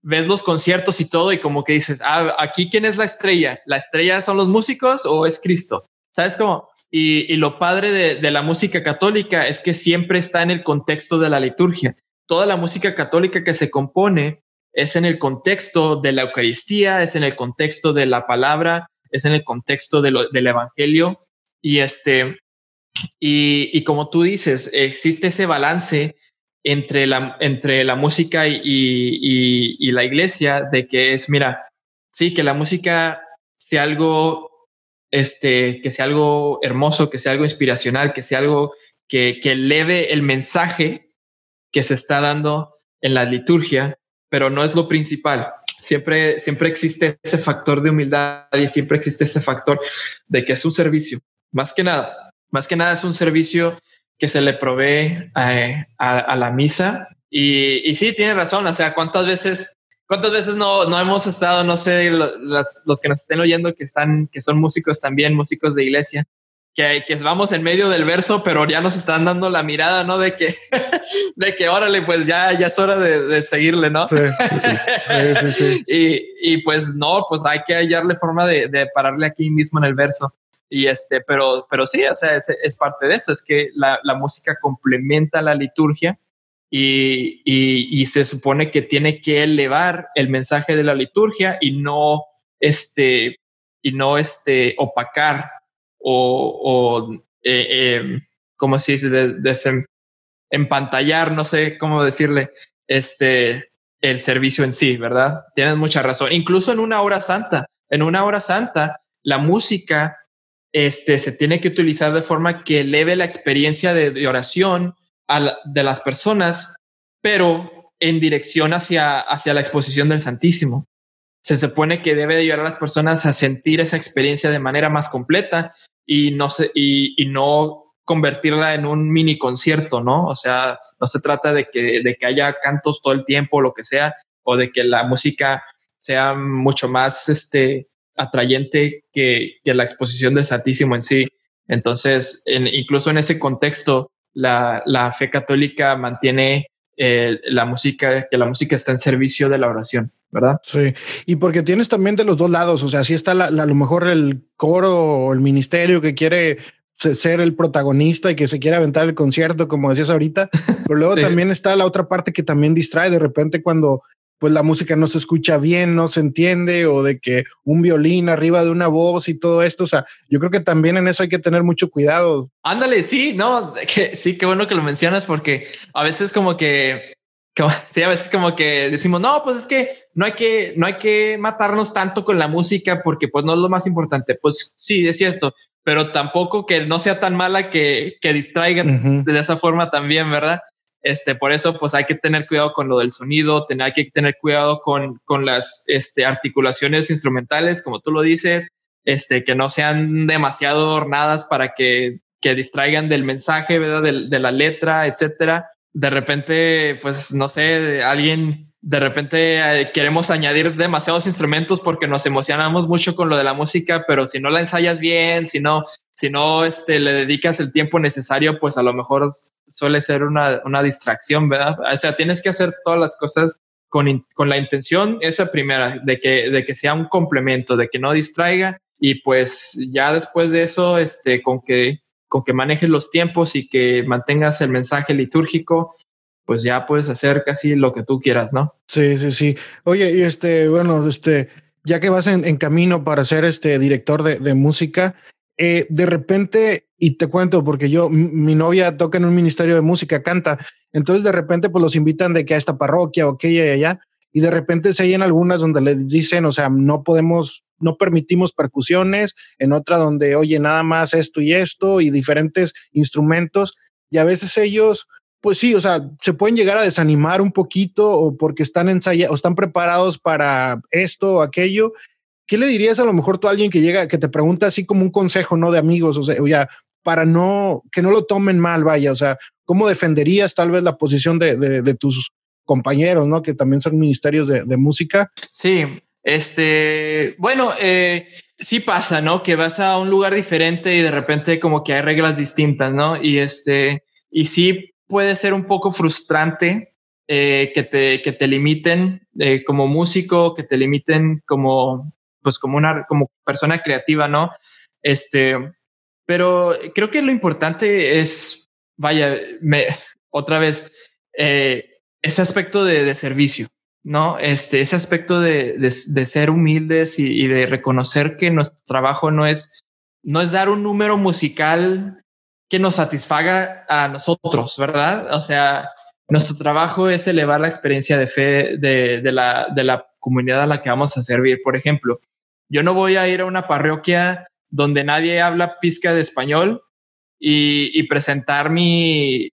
ves los conciertos y todo y como que dices, ah, aquí quién es la estrella? ¿La estrella son los músicos o es Cristo? ¿Sabes cómo? Y, lo padre de, la música católica es que siempre está en el contexto de la liturgia. Toda la música católica que se compone es en el contexto de la Eucaristía, es en el contexto de la palabra, es en el contexto del Evangelio. Y este, y, como tú dices, existe ese balance entre la, entre la música y, y, la iglesia de que es, mira, sí, que la música sea algo este, que sea algo hermoso, que sea algo inspiracional, que sea algo que, que eleve el mensaje que se está dando en la liturgia, pero no es lo principal. Siempre, siempre existe ese factor de humildad y siempre existe ese factor de que es un servicio. Más que nada, más que nada es un servicio que se le provee a, a, la misa. Y, y sí, tiene razón. O sea, ¿cuántas veces ¿Cuántas veces no, no hemos estado, no sé, los, los, que nos estén oyendo que están, que son músicos también, músicos de iglesia, que, que vamos en medio del verso, pero ya nos están dando la mirada, ¿no? De que, *laughs* de que órale, pues ya, ya es hora de, de seguirle, ¿no? Sí, sí, sí. *laughs* y, y, pues no, pues hay que hallarle forma de, de, pararle aquí mismo en el verso. Y este, pero, pero sí, o sea, es, es parte de eso, es que la, la música complementa la liturgia y, se supone que tiene que elevar el mensaje de la liturgia y no este y no este opacar o, o eh, em, como se dice empantallar no sé cómo decirle este el servicio en sí verdad tienes mucha razón. Incluso en una hora santa en una hora santa la música este se tiene que utilizar de forma que eleve la experiencia de oración de las personas, pero en dirección hacia, hacia la exposición del Santísimo. Se supone que debe de ayudar a las personas a sentir esa experiencia de manera más completa y no, se, y, no convertirla en un mini concierto, ¿no? O sea, no se trata de que, de que haya cantos todo el tiempo o lo que sea, o de que la música sea mucho más este, atrayente que, que la exposición del Santísimo en sí. Entonces, incluso en ese contexto, la, fe católica mantiene eh, la música, que la música está en servicio de la oración. ¿verdad? Sí, y porque tienes también de los dos lados, o sea, si está a lo mejor el coro o el ministerio que quiere ser el protagonista y que se quiere aventar el concierto, como decías ahorita, pero luego *laughs* también está la otra parte que también distrae de repente cuando pues la música no se escucha bien, no se entiende, o de que un violín arriba de una voz y todo esto. O sea, yo creo que también en eso hay que tener mucho cuidado. Ándale, sí, no, que, sí, qué bueno que lo mencionas porque a veces como que, sí, a veces como que decimos, no, pues es que no hay que, no hay que matarnos tanto con la música porque pues no es lo más importante. Pues sí, es cierto, pero tampoco que no sea tan mala que, que distraigan de esa forma también, ¿verdad? Este, por eso, pues hay que tener cuidado con lo del sonido, tener, hay que tener cuidado con, con las este, articulaciones instrumentales, como tú lo dices, este, que no sean demasiado ornadas para que, que distraigan del mensaje, de, la letra, etcétera. De repente, pues no sé, alguien, de repente eh, queremos añadir demasiados instrumentos porque nos emocionamos mucho con lo de la música, pero si no la ensayas bien, si no, si no este, le dedicas el tiempo necesario, pues a lo mejor suele ser una, una distracción, ¿verdad? O sea, tienes que hacer todas las cosas con, con, la intención, esa primera, de que, de que sea un complemento, de que no distraiga y pues ya después de eso, este, con que, con que manejes los tiempos y que mantengas el mensaje litúrgico, pues ya puedes hacer casi lo que tú quieras, ¿no? Sí, sí, sí. Oye, y este, bueno, este, ya que vas en, camino para ser este director de música, eh, de repente, y te cuento, porque yo, mi novia toca en un ministerio de música, canta, entonces de repente pues los invitan de que a esta parroquia o aquella y allá, y de repente se hay en algunas donde les dicen, o sea, no podemos, no permitimos percusiones, en otra donde, oye, nada más esto y esto, y diferentes instrumentos, y a veces ellos, pues sí, o sea, se pueden llegar a desanimar un poquito o porque están ensayados o están preparados para esto o aquello, ¿qué le dirías a lo mejor tú a alguien que llega, que te pregunta así como un consejo, no de amigos, o sea, ya, para no, que no lo tomen mal, vaya, o sea, ¿cómo defenderías tal vez la posición de, tus compañeros, ¿no? Que también son ministerios de, de música. Sí, este, bueno, eh, sí pasa, ¿no? Que vas a un lugar diferente y de repente como que hay reglas distintas, ¿no? Y este, y sí puede ser un poco frustrante eh, que, te, que te limiten eh, como músico, que te limiten como, pues como una como persona creativa, ¿no? Este, pero creo que lo importante es, vaya, me, otra vez, eh, ese aspecto de, servicio, ¿no? Este, ese aspecto de, de, ser humildes y, y, de reconocer que nuestro trabajo no es, no es dar un número musical que nos satisfaga a nosotros, ¿verdad? O sea, nuestro trabajo es elevar la experiencia de fe de, la, de la comunidad a la que vamos a servir. Por ejemplo, yo no voy a ir a una parroquia donde nadie habla pizca de español y, y presentar mi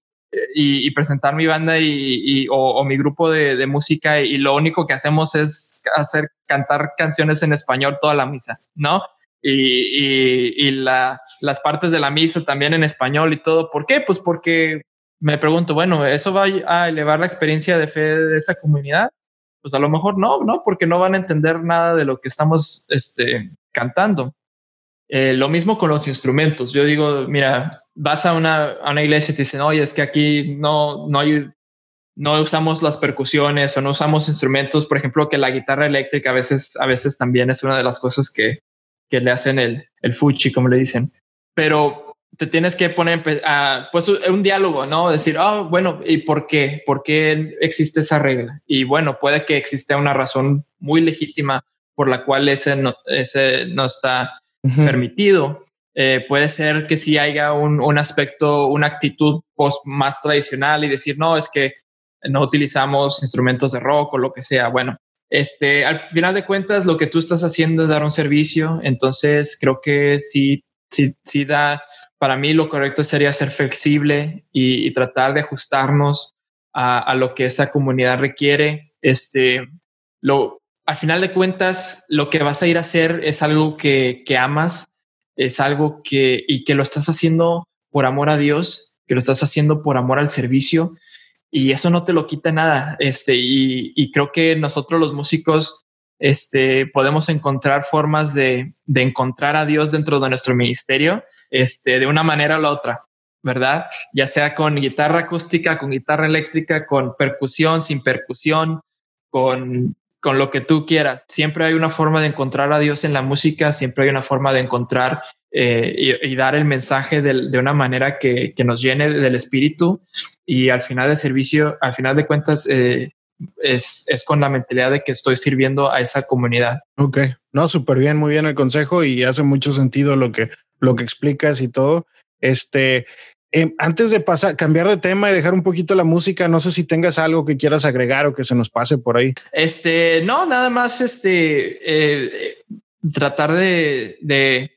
y, presentar mi banda y, o, mi grupo de, música y lo único que hacemos es hacer cantar canciones en español toda la misa, ¿no? Y, y la, las partes de la misa también en español y todo. ¿Por qué? Pues porque me pregunto, bueno, ¿eso va a elevar la experiencia de fe de esa comunidad? Pues a lo mejor no, no, porque no van a entender nada de lo que estamos este, cantando. Eh, lo mismo con los instrumentos. Yo digo, mira, vas a una, a una iglesia y te dicen, oye, es que aquí no, no hay, no usamos las percusiones o no usamos instrumentos. Por ejemplo, que la guitarra eléctrica a veces, a veces también es una de las cosas que, que le hacen el, el fuchi, como le dicen. Pero te tienes que poner a, pues un diálogo, ¿no? Decir, oh, bueno, ¿y por qué? ¿Por qué existe esa regla? Y bueno, puede que exista una razón muy legítima por la cual ese no, ese no está uh -huh. permitido. Eh, puede ser que sí haya un, un, aspecto, una actitud post más tradicional y decir, no, es que no utilizamos instrumentos de rock o lo que sea. Bueno, este, al final de cuentas, lo que tú estás haciendo es dar un servicio. Entonces, creo que sí, sí, sí da para mí lo correcto sería ser flexible y, tratar de ajustarnos a, a, lo que esa comunidad requiere. Este, lo, al final de cuentas, lo que vas a ir a hacer es algo que, que amas, es algo que, y que lo estás haciendo por amor a Dios, que lo estás haciendo por amor al servicio, y eso no te lo quita nada. Este, y, y creo que nosotros los músicos este, podemos encontrar formas de, de encontrar a Dios dentro de nuestro ministerio este, de una manera o la otra, ¿verdad? Ya sea con guitarra acústica, con guitarra eléctrica, con percusión, sin percusión, con, con lo que tú quieras. Siempre hay una forma de encontrar a Dios en la música, siempre hay una forma de encontrar eh, y, dar el mensaje de, de una manera que, que, nos llene del espíritu y al final del servicio, al final de cuentas, eh, es, es con la mentalidad de que estoy sirviendo a esa comunidad. Ok, no, súper bien, muy bien el consejo y hace mucho sentido lo que, lo que explicas y todo. Este, eh, antes de pasar, cambiar de tema y dejar un poquito la música, no sé si tengas algo que quieras agregar o que se nos pase por ahí. Este, no, nada más, este, eh, tratar de, de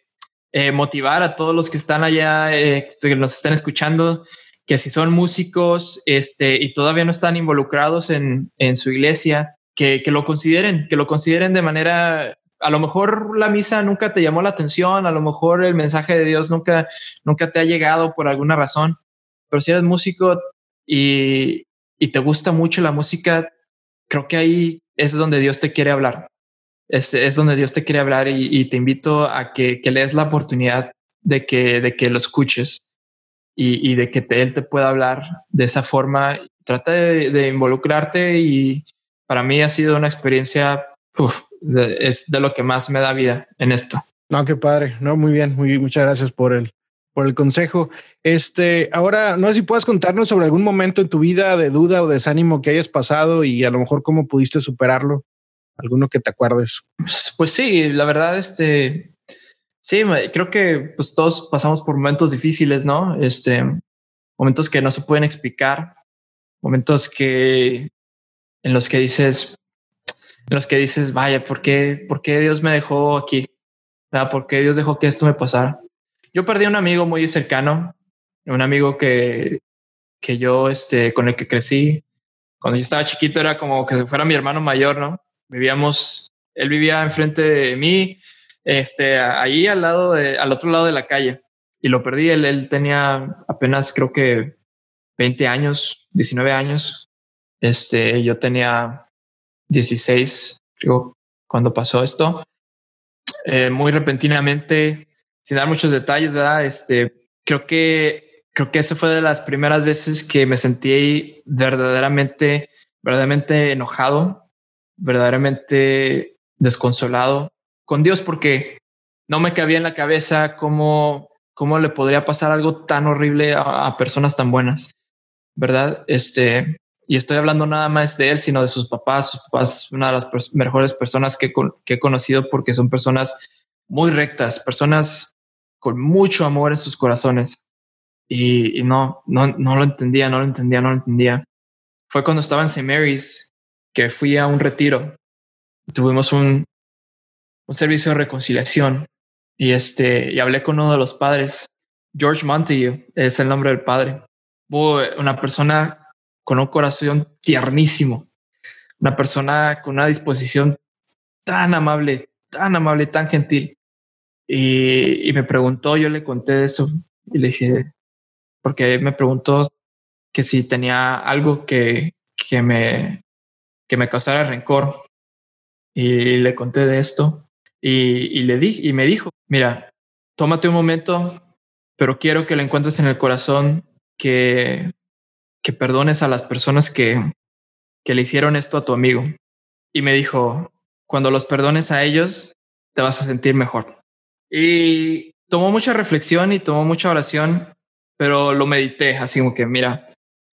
eh, motivar a todos los que están allá, que nos están escuchando, que si son músicos este, y todavía no están involucrados en, en su iglesia, que, que, lo consideren, que lo consideren de manera, a lo mejor la misa nunca te llamó la atención, a lo mejor el mensaje de Dios nunca, nunca te ha llegado por alguna razón, pero si eres músico y, y te gusta mucho la música, creo que ahí es donde Dios te quiere hablar. Es, es donde Dios te quiere hablar y, te invito a que, que le des la oportunidad de que, de que lo escuches y, y de que te, él te pueda hablar de esa forma. Trata de, involucrarte y para mí ha sido una experiencia, de, es de lo que más me da vida en esto. No, qué padre. No, muy bien. Muy, muchas gracias por el, por el consejo. Este, ahora, no sé si puedes contarnos sobre algún momento en tu vida de duda o desánimo que hayas pasado y a lo mejor cómo pudiste superarlo. Alguno que te acuerdes. Pues sí, la verdad, este, Sí, creo que pues todos pasamos por momentos difíciles, ¿no? Este, momentos que no se pueden explicar, momentos que en los que dices, en los que dices, vaya, ¿por qué, por qué Dios me dejó aquí? ¿Por qué Dios dejó que esto me pasara? Yo perdí a un amigo muy cercano, un amigo que, que yo, este, con el que crecí. Cuando yo estaba chiquito era como que fuera mi hermano mayor, ¿no? Vivíamos, él vivía enfrente de mí, este, ahí al lado de, al otro lado de la calle y lo perdí. Él, él tenía apenas creo que 20 años, 19 años. Este, yo tenía 16, creo, cuando pasó esto. Eh, muy repentinamente, sin dar muchos detalles, ¿verdad? Este, creo que, creo que esa fue de las primeras veces que me sentí verdaderamente, verdaderamente enojado, verdaderamente desconsolado con Dios porque no me cabía en la cabeza cómo, cómo le podría pasar algo tan horrible a, a, personas tan buenas, ¿verdad? Este, y estoy hablando nada más de él, sino de sus papás. Sus papás, una de las pers mejores personas que, que he conocido porque son personas muy rectas, personas con mucho amor en sus corazones. Y, y no, no, no lo entendía, no lo entendía, no lo entendía. Fue cuando estaba en St. Mary's que fui a un retiro. Tuvimos un, un servicio de reconciliación y este y hablé con uno de los padres, George Montague, es el nombre del padre. Una persona con un corazón tiernísimo, una persona con una disposición tan amable, tan amable, tan gentil. Y, me preguntó, yo le conté eso y le dije, porque me preguntó que si tenía algo que, que me que me causara rencor y le conté de esto y, le di y me dijo, mira, tómate un momento, pero quiero que le encuentres en el corazón que, que perdones a las personas que, que le hicieron esto a tu amigo. Y me dijo, cuando los perdones a ellos, te vas a sentir mejor. Y tomó mucha reflexión y tomó mucha oración, pero lo medité así como que, mira,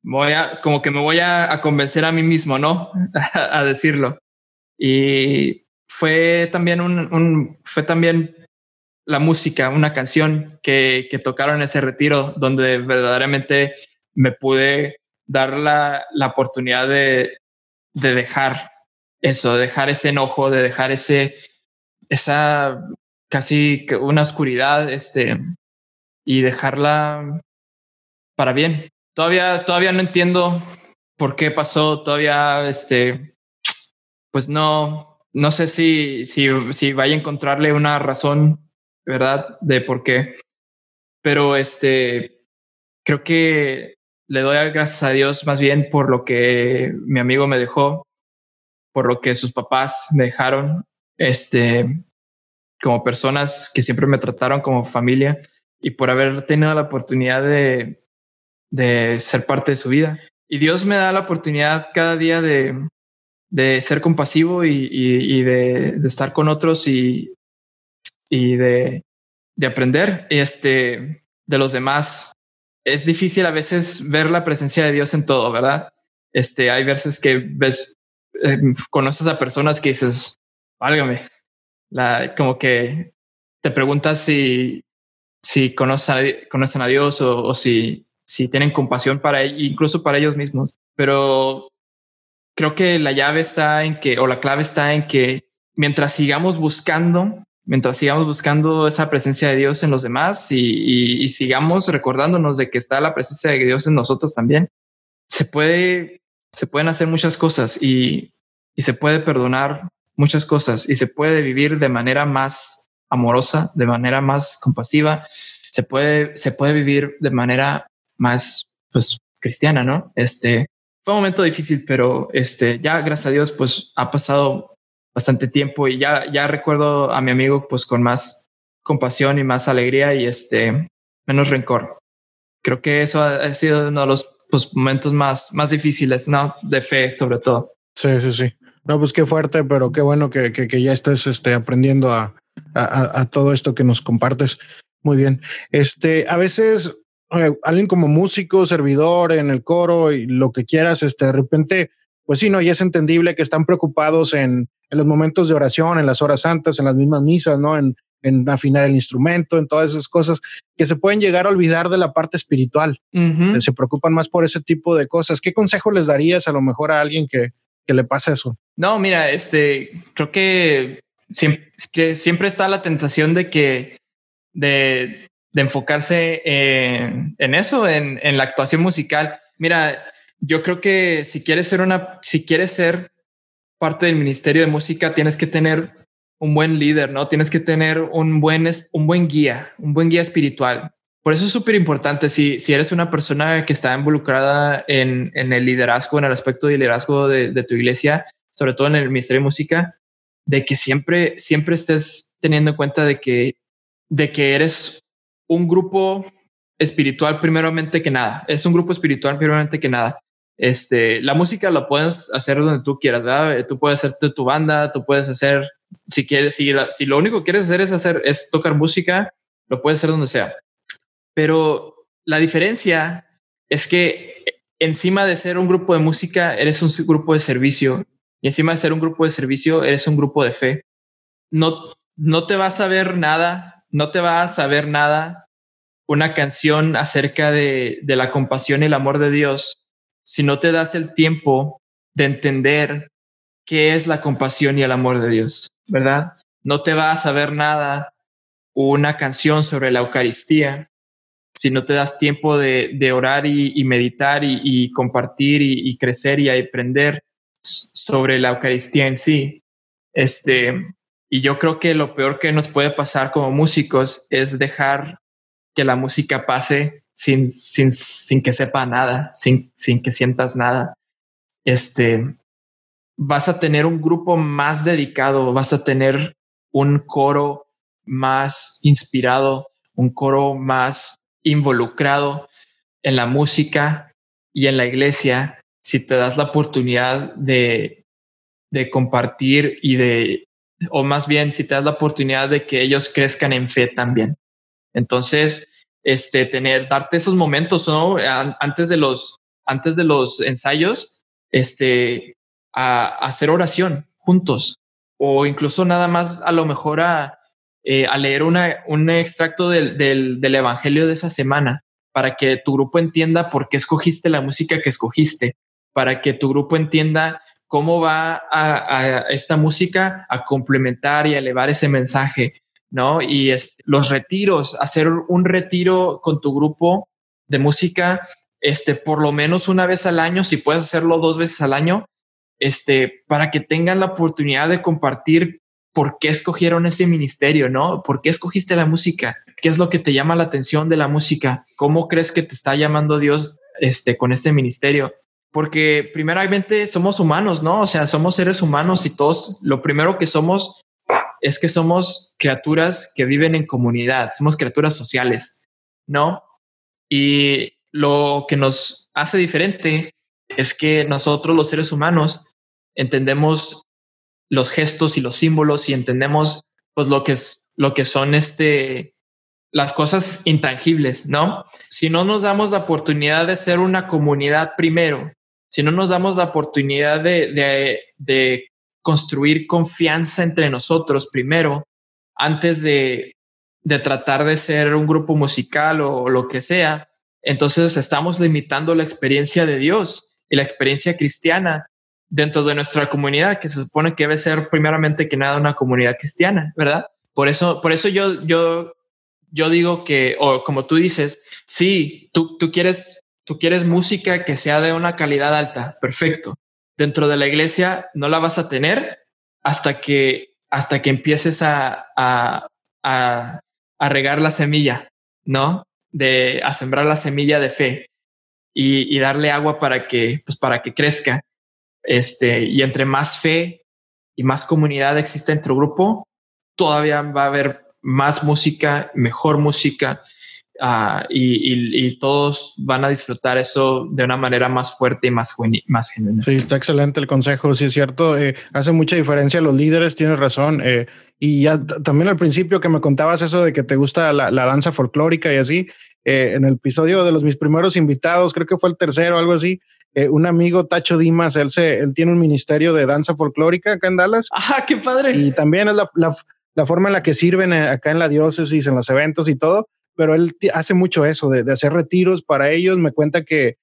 voy a, como que me voy a, convencer a mí mismo, ¿no? *laughs* a decirlo. Y fue también un, un, fue también la música, una canción que, que tocaron en ese retiro donde verdaderamente me pude dar la, la oportunidad de, de dejar eso, de dejar ese enojo, de dejar ese, esa casi una oscuridad, este, y dejarla para bien. Todavía, todavía no entiendo por qué pasó, todavía, este, pues no, no sé si, si, si vaya a encontrarle una razón, ¿verdad? De por qué. Pero este, creo que le doy gracias a Dios más bien por lo que mi amigo me dejó, por lo que sus papás me dejaron, este, como personas que siempre me trataron como familia y por haber tenido la oportunidad de, de ser parte de su vida. Y Dios me da la oportunidad cada día de, de ser compasivo y, y, de, de, estar con otros y, y de, de, aprender este, de los demás. Es difícil a veces ver la presencia de Dios en todo, ¿verdad? Este, hay veces que ves eh, conoces a personas que dices, válgame, la, como que te preguntas si, si conocen, a, conocen a Dios o, o, si, si tienen compasión para incluso para ellos mismos. Pero creo que la llave está en que, o la clave está en que mientras sigamos buscando, mientras sigamos buscando esa presencia de Dios en los demás y, sigamos recordándonos de que está la presencia de Dios en nosotros también, se puede, se pueden hacer muchas cosas y, y se puede perdonar muchas cosas y se puede vivir de manera más amorosa, de manera más compasiva, se puede, se puede vivir de manera más, pues, cristiana, ¿no? Este, fue un momento difícil, pero este, ya gracias a Dios, pues ha pasado bastante tiempo y ya, ya recuerdo a mi amigo, pues con más compasión y más alegría y este, menos rencor. Creo que eso ha, sido uno de los pues, momentos más, más difíciles, ¿no? De fe, sobre todo. Sí, sí, sí. No, pues qué fuerte, pero qué bueno que, que, que ya estés este, aprendiendo a, a, a, todo esto que nos compartes. Muy bien. Este, a veces alguien como músico, servidor en el coro y lo que quieras, este, de repente, pues sí, no, y es entendible que están preocupados en, en los momentos de oración, en las horas santas, en las mismas misas, ¿no? En, en afinar el instrumento, en todas esas cosas que se pueden llegar a olvidar de la parte espiritual. Uh -huh. Se preocupan más por ese tipo de cosas. ¿Qué consejo les darías a lo mejor a alguien que, que le pasa eso? No, mira, este, creo que siempre, que siempre está la tentación de que, de, de enfocarse en, en eso, en, en, la actuación musical. Mira, yo creo que si quieres ser una, si quieres ser parte del ministerio de música, tienes que tener un buen líder, ¿no? Tienes que tener un buen, un buen guía, un buen guía espiritual. Por eso es súper importante si, si eres una persona que está involucrada en, en el liderazgo, en el aspecto de liderazgo de, de, tu iglesia, sobre todo en el ministerio de música, de que siempre, siempre estés teniendo en cuenta de que, de que eres un grupo espiritual primeramente que nada. Es un grupo espiritual primeramente que nada. Este, la música la puedes hacer donde tú quieras, ¿verdad? Tú puedes hacerte tu banda, tú puedes hacer, si quieres, si, lo único que quieres hacer es hacer, es tocar música, lo puedes hacer donde sea. Pero la diferencia es que encima de ser un grupo de música, eres un grupo de servicio. Y encima de ser un grupo de servicio, eres un grupo de fe. No, no te vas a ver nada no te va a saber nada una canción acerca de, de, la compasión y el amor de Dios si no te das el tiempo de entender qué es la compasión y el amor de Dios, ¿verdad? No te va a saber nada una canción sobre la Eucaristía si no te das tiempo de, de orar y, y, meditar y, y compartir y, y, crecer y aprender sobre la Eucaristía en sí. Este, y yo creo que lo peor que nos puede pasar como músicos es dejar que la música pase sin, sin, sin que sepa nada, sin, sin que sientas nada. Este, vas a tener un grupo más dedicado, vas a tener un coro más inspirado, un coro más involucrado en la música y en la iglesia si te das la oportunidad de, de compartir y de o más bien si te das la oportunidad de que ellos crezcan en fe también. Entonces, este, tener, darte esos momentos, ¿no? Antes de los, antes de los ensayos, este, a, hacer oración juntos o incluso nada más a lo mejor a, eh, leer una, un extracto del, del, evangelio de esa semana para que tu grupo entienda por qué escogiste la música que escogiste, para que tu grupo entienda cómo va a, a, esta música a complementar y a elevar ese mensaje, ¿no? Y es, los retiros, hacer un retiro con tu grupo de música, este, por lo menos una vez al año, si puedes hacerlo dos veces al año, este, para que tengan la oportunidad de compartir por qué escogieron ese ministerio, ¿no? ¿Por qué escogiste la música? ¿Qué es lo que te llama la atención de la música? ¿Cómo crees que te está llamando Dios este, con este ministerio? porque primeramente somos humanos, ¿no? O sea, somos seres humanos y todos, lo primero que somos es que somos criaturas que viven en comunidad, somos criaturas sociales, ¿no? Y lo que nos hace diferente es que nosotros los seres humanos entendemos los gestos y los símbolos y entendemos pues lo que es lo que son este las cosas intangibles, ¿no? Si no nos damos la oportunidad de ser una comunidad primero, si no nos damos la oportunidad de, de construir confianza entre nosotros primero, antes de, de tratar de ser un grupo musical o lo que sea, entonces estamos limitando la experiencia de Dios y la experiencia cristiana dentro de nuestra comunidad, que se supone que debe ser primeramente que nada una comunidad cristiana, ¿verdad? Por eso, por eso yo, yo, yo digo que, o como tú dices, sí, tú, tú quieres, tú quieres música que sea de una calidad alta, perfecto. Dentro de la iglesia no la vas a tener hasta que, hasta que empieces a, a, a, regar la semilla, ¿no? de a sembrar la semilla de fe y, darle agua para que, pues para que crezca. Este, y entre más fe y más comunidad existe entre grupo, todavía va a haber más música, mejor música, ah, y, todos van a disfrutar eso de una manera más fuerte y más, más genuina. Sí, está excelente el consejo, sí es cierto. Eh, hace mucha diferencia los líderes, tienes razón. Eh, y ya también al principio que me contabas eso de que te gusta la, danza folclórica y así, eh, en el episodio de los mis primeros invitados, creo que fue el tercero, algo así, eh, un amigo Tacho Dimas, él, se, él tiene un ministerio de danza folclórica acá en Dallas. ¡Ah, qué padre! Y también es la, la, la forma en la que sirven eh, acá en la diócesis, en los eventos y todo, pero él hace mucho eso de, de, hacer retiros para ellos. Me cuenta que,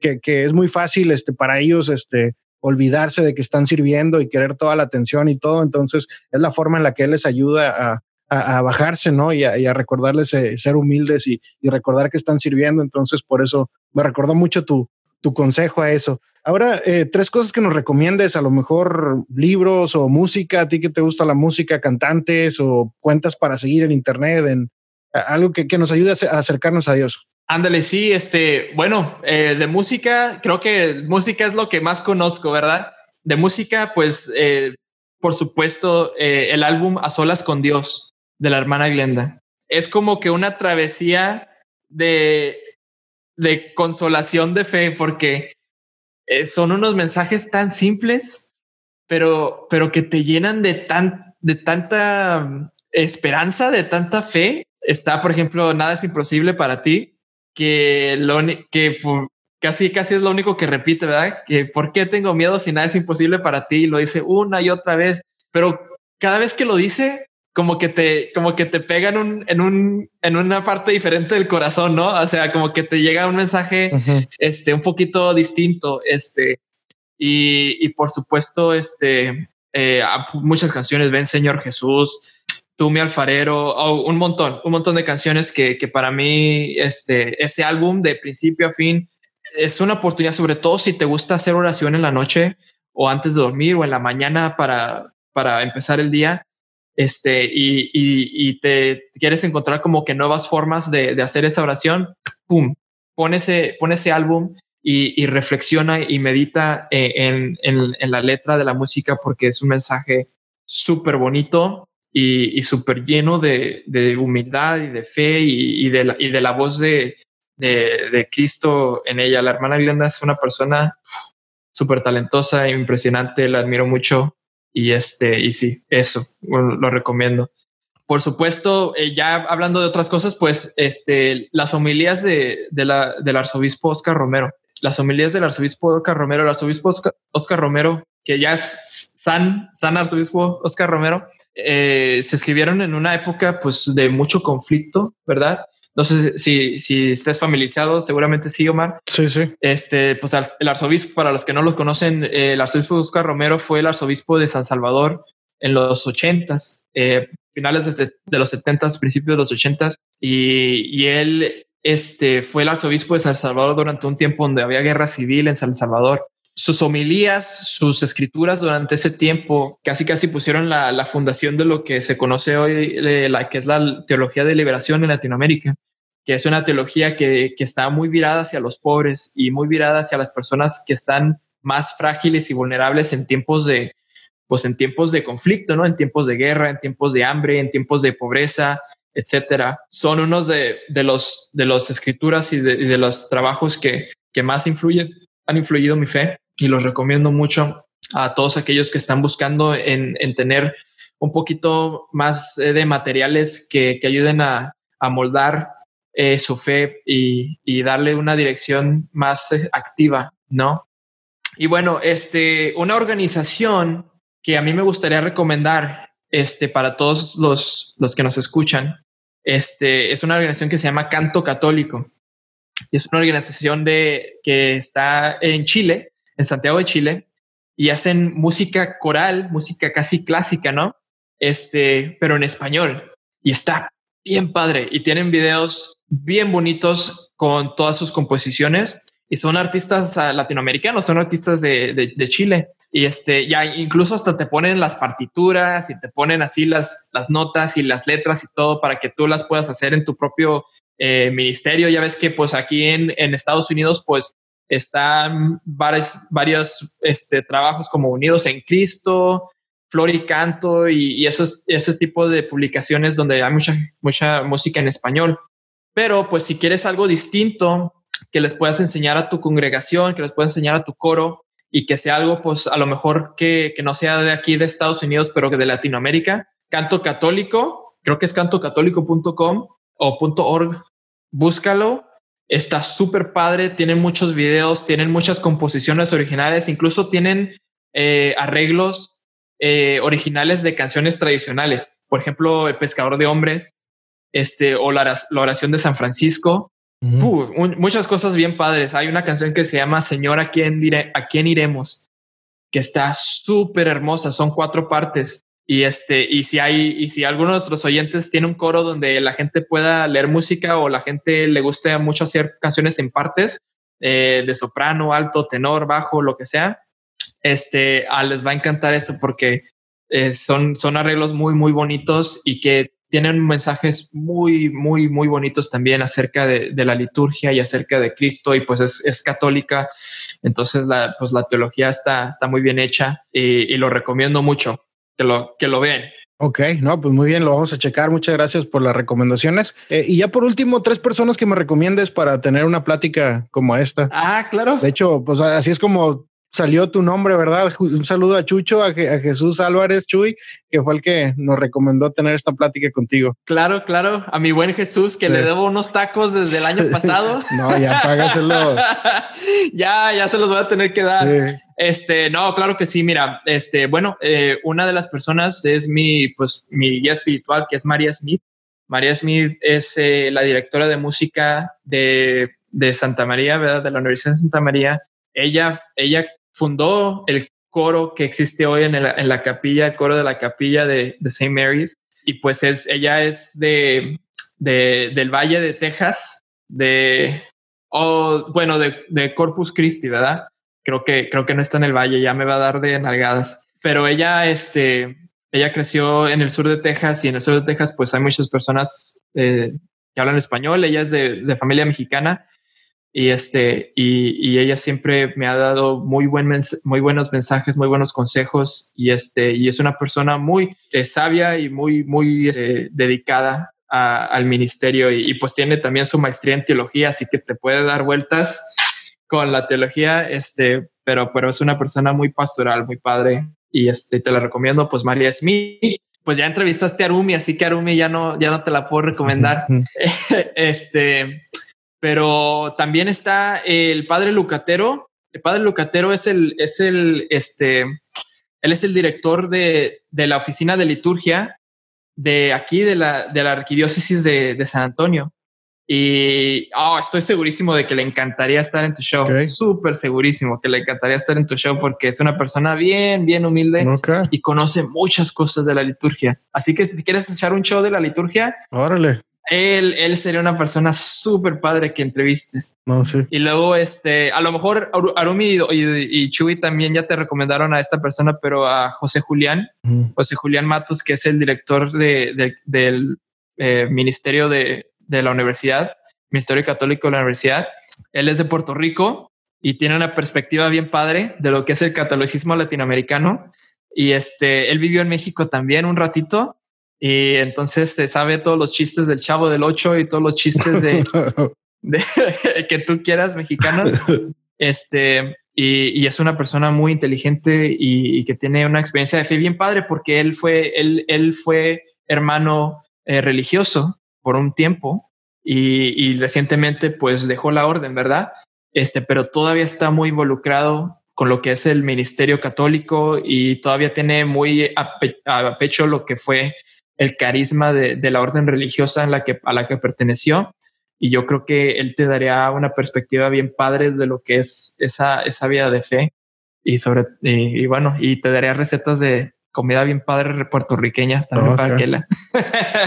que, que, es muy fácil este, para ellos este, olvidarse de que están sirviendo y querer toda la atención y todo. Entonces es la forma en la que él les ayuda a, a, bajarse, ¿no? Y a, recordarles eh, ser humildes y, recordar que están sirviendo. Entonces por eso me recordó mucho tu, tu consejo a eso. Ahora, eh, tres cosas que nos recomiendes, a lo mejor libros o música, a ti que te gusta la música, cantantes o cuentas para seguir en Internet, en algo que, que nos ayude a acercarnos a Dios. Ándale, sí, este, bueno, eh, de música, creo que música es lo que más conozco, ¿verdad? De música, pues, eh, por supuesto, eh, el álbum A Solas con Dios de la hermana Glenda. Es como que una travesía de, de consolación de fe, porque son unos mensajes tan simples, pero, pero que te llenan de, tan, de tanta mm, esperanza, de tanta fe. Está, por ejemplo, Nada es imposible para ti que, lo, que casi, casi es lo único que repite, ¿verdad? Que por qué tengo miedo si nada es imposible para ti. Lo dice una y otra vez, pero cada vez que lo dice, como que te, como que te pega en un, en un, en una parte diferente del corazón, ¿no? O sea, como que te llega un mensaje, este, un poquito distinto, este, y, y por supuesto, este, eh, muchas canciones, ven Señor Jesús, Tú, mi alfarero, oh, un montón, un montón de canciones que, que para mí, este, ese álbum de principio a fin es una oportunidad, sobre todo si te gusta hacer oración en la noche o antes de dormir o en la mañana para, para empezar el día. Este, y, y, y te quieres encontrar como que nuevas formas de, de hacer esa oración, pum, pon ese, pon ese álbum y, y reflexiona y medita eh, en, en, en, la letra de la música porque es un mensaje súper bonito y, súper lleno de, humildad y de fe y, de, la, y de la voz de, de, Cristo en ella. La hermana Glenda es una persona súper talentosa impresionante, la admiro mucho y este, y sí, eso lo recomiendo. Por supuesto, eh, ya hablando de otras cosas, pues este, las homilías de, la, del arzobispo Oscar Romero, las homilías del arzobispo Oscar Romero, el arzobispo Oscar, Romero, que ya es San, San arzobispo Oscar Romero, eh, se escribieron en una época pues de mucho conflicto, ¿verdad? No sé si, si estés familiarizado, seguramente sí, Omar. Sí, sí. Este, pues el arzobispo, para los que no lo conocen, eh, el arzobispo Oscar Romero fue el arzobispo de San Salvador en los ochentas, eh, finales de, de, los setentas, principios de los ochentas, y, y él este, fue el arzobispo de San Salvador durante un tiempo donde había guerra civil en San Salvador sus homilías, sus escrituras durante ese tiempo casi casi pusieron la, fundación de lo que se conoce hoy, eh, la, que es la teología de liberación en Latinoamérica, que es una teología que, está muy virada hacia los pobres y muy virada hacia las personas que están más frágiles y vulnerables en tiempos de, pues en tiempos de conflicto, ¿no? En tiempos de guerra, en tiempos de hambre, en tiempos de pobreza, etcétera. Son unos de, los de las escrituras y de, los trabajos que, que más influyen, han influido mi fe y los recomiendo mucho a todos aquellos que están buscando en, tener un poquito más eh, de materiales que, ayuden a, moldar eh, su fe y, darle una dirección más eh, activa, ¿no? y bueno, este, una organización que a mí me gustaría recomendar este, para todos los, los que nos escuchan, este, es una organización que se llama Canto Católico. Y es una organización de, que está en Chile, en Santiago de Chile, y hacen música coral, música casi clásica, ¿no? Este, pero en español. Y está bien padre. Y tienen videos bien bonitos con todas sus composiciones. Y son artistas latinoamericanos, son artistas de, de, Chile. Y este, ya incluso hasta te ponen las partituras y te ponen así las, las notas y las letras y todo para que tú las puedas hacer en tu propio eh, ministerio. Ya ves que pues aquí en, en Estados Unidos pues están varios, varios este, trabajos como Unidos en Cristo, Flor y Canto y, esos, ese tipo de publicaciones donde hay mucha, mucha música en español. Pero pues si quieres algo distinto que les puedas enseñar a tu congregación, que les puedas enseñar a tu coro y que sea algo pues a lo mejor que, que no sea de aquí de Estados Unidos, pero que de Latinoamérica, Canto Católico, creo que es cantocatólico.com o .org, búscalo Está súper padre, tienen muchos videos, tienen muchas composiciones originales, incluso tienen eh, arreglos eh, originales de canciones tradicionales. Por ejemplo, El Pescador de Hombres, este, o la, oración de San Francisco. muchas cosas bien padres. Hay una canción que se llama Señor, ¿a quién, ¿a quién iremos? Que está súper hermosa. Son cuatro partes. Y este, y si hay, y si alguno de nuestros oyentes tiene un coro donde la gente pueda leer música o la gente le guste mucho hacer canciones en partes eh, de soprano, alto, tenor, bajo, lo que sea, este, ah, les va a encantar eso porque eh, son, son arreglos muy, muy bonitos y que tienen mensajes muy, muy, muy bonitos también acerca de, la liturgia y acerca de Cristo y pues es, es, católica. Entonces la, pues la teología está, está muy bien hecha y lo recomiendo mucho que lo, que lo vean. Ok, no, pues muy bien, lo vamos a checar. Muchas gracias por las recomendaciones. Eh, y ya por último, tres personas que me recomiendes para tener una plática como esta. Ah, claro. De hecho, pues así es como salió tu nombre, ¿verdad? Un saludo a Chucho, a, Jesús Álvarez Chuy, que fue el que nos recomendó tener esta plática contigo. Claro, claro. A mi buen Jesús, que le debo unos tacos desde el año *laughs* pasado. no, ya págaselo. *laughs* ya, ya se los voy a tener que dar. Este, no, claro que sí. Mira, este, bueno, eh, una de las personas es mi, pues, mi guía espiritual, que es María Smith. María Smith es eh, la directora de música de, de Santa María, ¿verdad? De la Universidad de Santa María. Ella, ella fundó el coro que existe hoy en, la capilla, el coro de la capilla de, de St. Mary's. Y pues es, ella es de, del Valle de Texas, de, o bueno, de, Corpus Christi, ¿verdad? Creo que, creo que no está en el Valle, ya me va a dar de nalgadas. Pero ella, este, ella creció en el sur de Texas y en el sur de Texas pues hay muchas personas eh, que hablan español, ella es de, de familia mexicana y este y, ella siempre me ha dado muy buen muy buenos mensajes muy buenos consejos y este y es una persona muy eh, sabia y muy muy este, dedicada al ministerio y, pues tiene también su maestría en teología así que te puede dar vueltas con la teología este pero pero es una persona muy pastoral muy padre y este te la recomiendo pues María Smith pues ya entrevistaste a Arumi así que Arumi ya no ya no te la puedo recomendar. *laughs* Este pero también está el padre Lucatero. El padre Lucatero es el, es el, este, él es el director de, de la oficina de liturgia de aquí, de la, de la arquidiócesis de, de San Antonio. Y oh, estoy segurísimo de que le encantaría estar en tu show. Súper segurísimo que le encantaría estar en tu show porque es una persona bien, bien humilde y conoce muchas cosas de la liturgia. Así que si quieres echar un show de la liturgia, órale él, él sería una persona súper padre que entrevistes. No, sí. Y luego, este, a lo mejor Arumi y, y, Chuy también ya te recomendaron a esta persona, pero a José Julián, José Julián Matos, que es el director de, del eh, Ministerio de, de la Universidad, Ministerio Católico de la Universidad. Él es de Puerto Rico y tiene una perspectiva bien padre de lo que es el catolicismo latinoamericano. Y este, él vivió en México también un ratito y entonces se sabe todos los chistes del Chavo del Ocho y todos los chistes de, *laughs* *laughs* que tú quieras mexicanos. Este, y, es una persona muy inteligente y, que tiene una experiencia de fe bien padre porque él fue, él, él fue hermano eh, religioso por un tiempo y, recientemente pues dejó la orden, ¿verdad? Este, pero todavía está muy involucrado con lo que es el ministerio católico y todavía tiene muy a, pecho lo que fue el carisma de, de, la orden religiosa en la que, a la que perteneció. Y yo creo que él te daría una perspectiva bien padre de lo que es esa, esa vida de fe y sobre, y, bueno, y te daría recetas de comida bien padre puertorriqueña también para que la.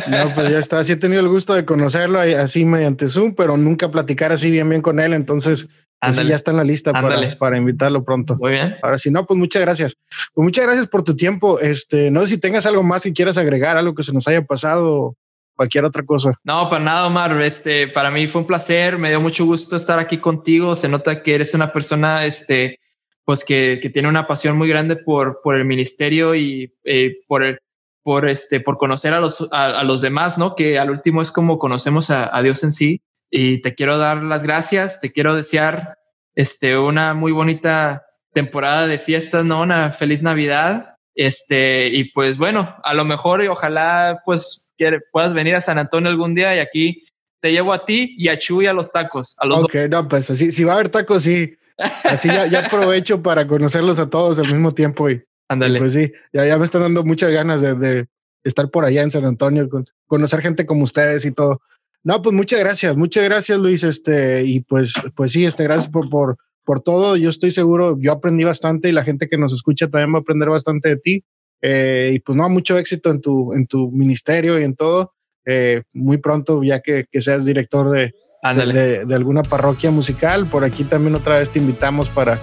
no, pues ya está. Sí he tenido el gusto de conocerlo así mediante Zoom, pero nunca platicar así bien, bien con él. Entonces, pues ya está en la lista para, para, invitarlo pronto. Muy bien. Ahora sí, no, pues muchas gracias. Pues muchas gracias por tu tiempo. Este, no sé si tengas algo más que quieras agregar, algo que se nos haya pasado cualquier otra cosa. No, para nada, Omar. Este, para mí fue un placer. Me dio mucho gusto estar aquí contigo. Se nota que eres una persona, este, pues que, que tiene una pasión muy grande por, por el ministerio y eh, por el, por este, por conocer a los, a, los demás, ¿no? Que al último es como conocemos a, a, Dios en sí. Y te quiero dar las gracias. Te quiero desear, este, una muy bonita temporada de fiestas, ¿no? Una feliz Navidad. Este, y pues bueno, a lo mejor y ojalá, pues puedas venir a San Antonio algún día y aquí te llevo a ti y a Chuy a los tacos. A los ok, no, pues así, si va a haber tacos, sí. Así ya, ya aprovecho para conocerlos a todos al mismo tiempo y, Ándale. pues sí, ya, ya me están dando muchas ganas de, de estar por allá en San Antonio, con, conocer gente como ustedes y todo. No, pues muchas gracias, muchas gracias Luis, este, y pues, pues sí, este, gracias por, por, por todo. Yo estoy seguro, yo aprendí bastante y la gente que nos escucha también va a aprender bastante de ti. Eh, y pues no, mucho éxito en tu, en tu ministerio y en todo. Eh, muy pronto, ya que, que seas director de, de, de, alguna parroquia musical, por aquí también otra vez te invitamos para,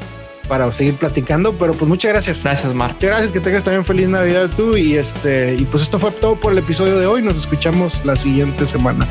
para seguir platicando. Pero pues muchas gracias. Gracias, Mar. Muchas gracias, que tengas también feliz Navidad tú. Y este, y pues esto fue todo por el episodio de hoy. Nos escuchamos la siguiente semana.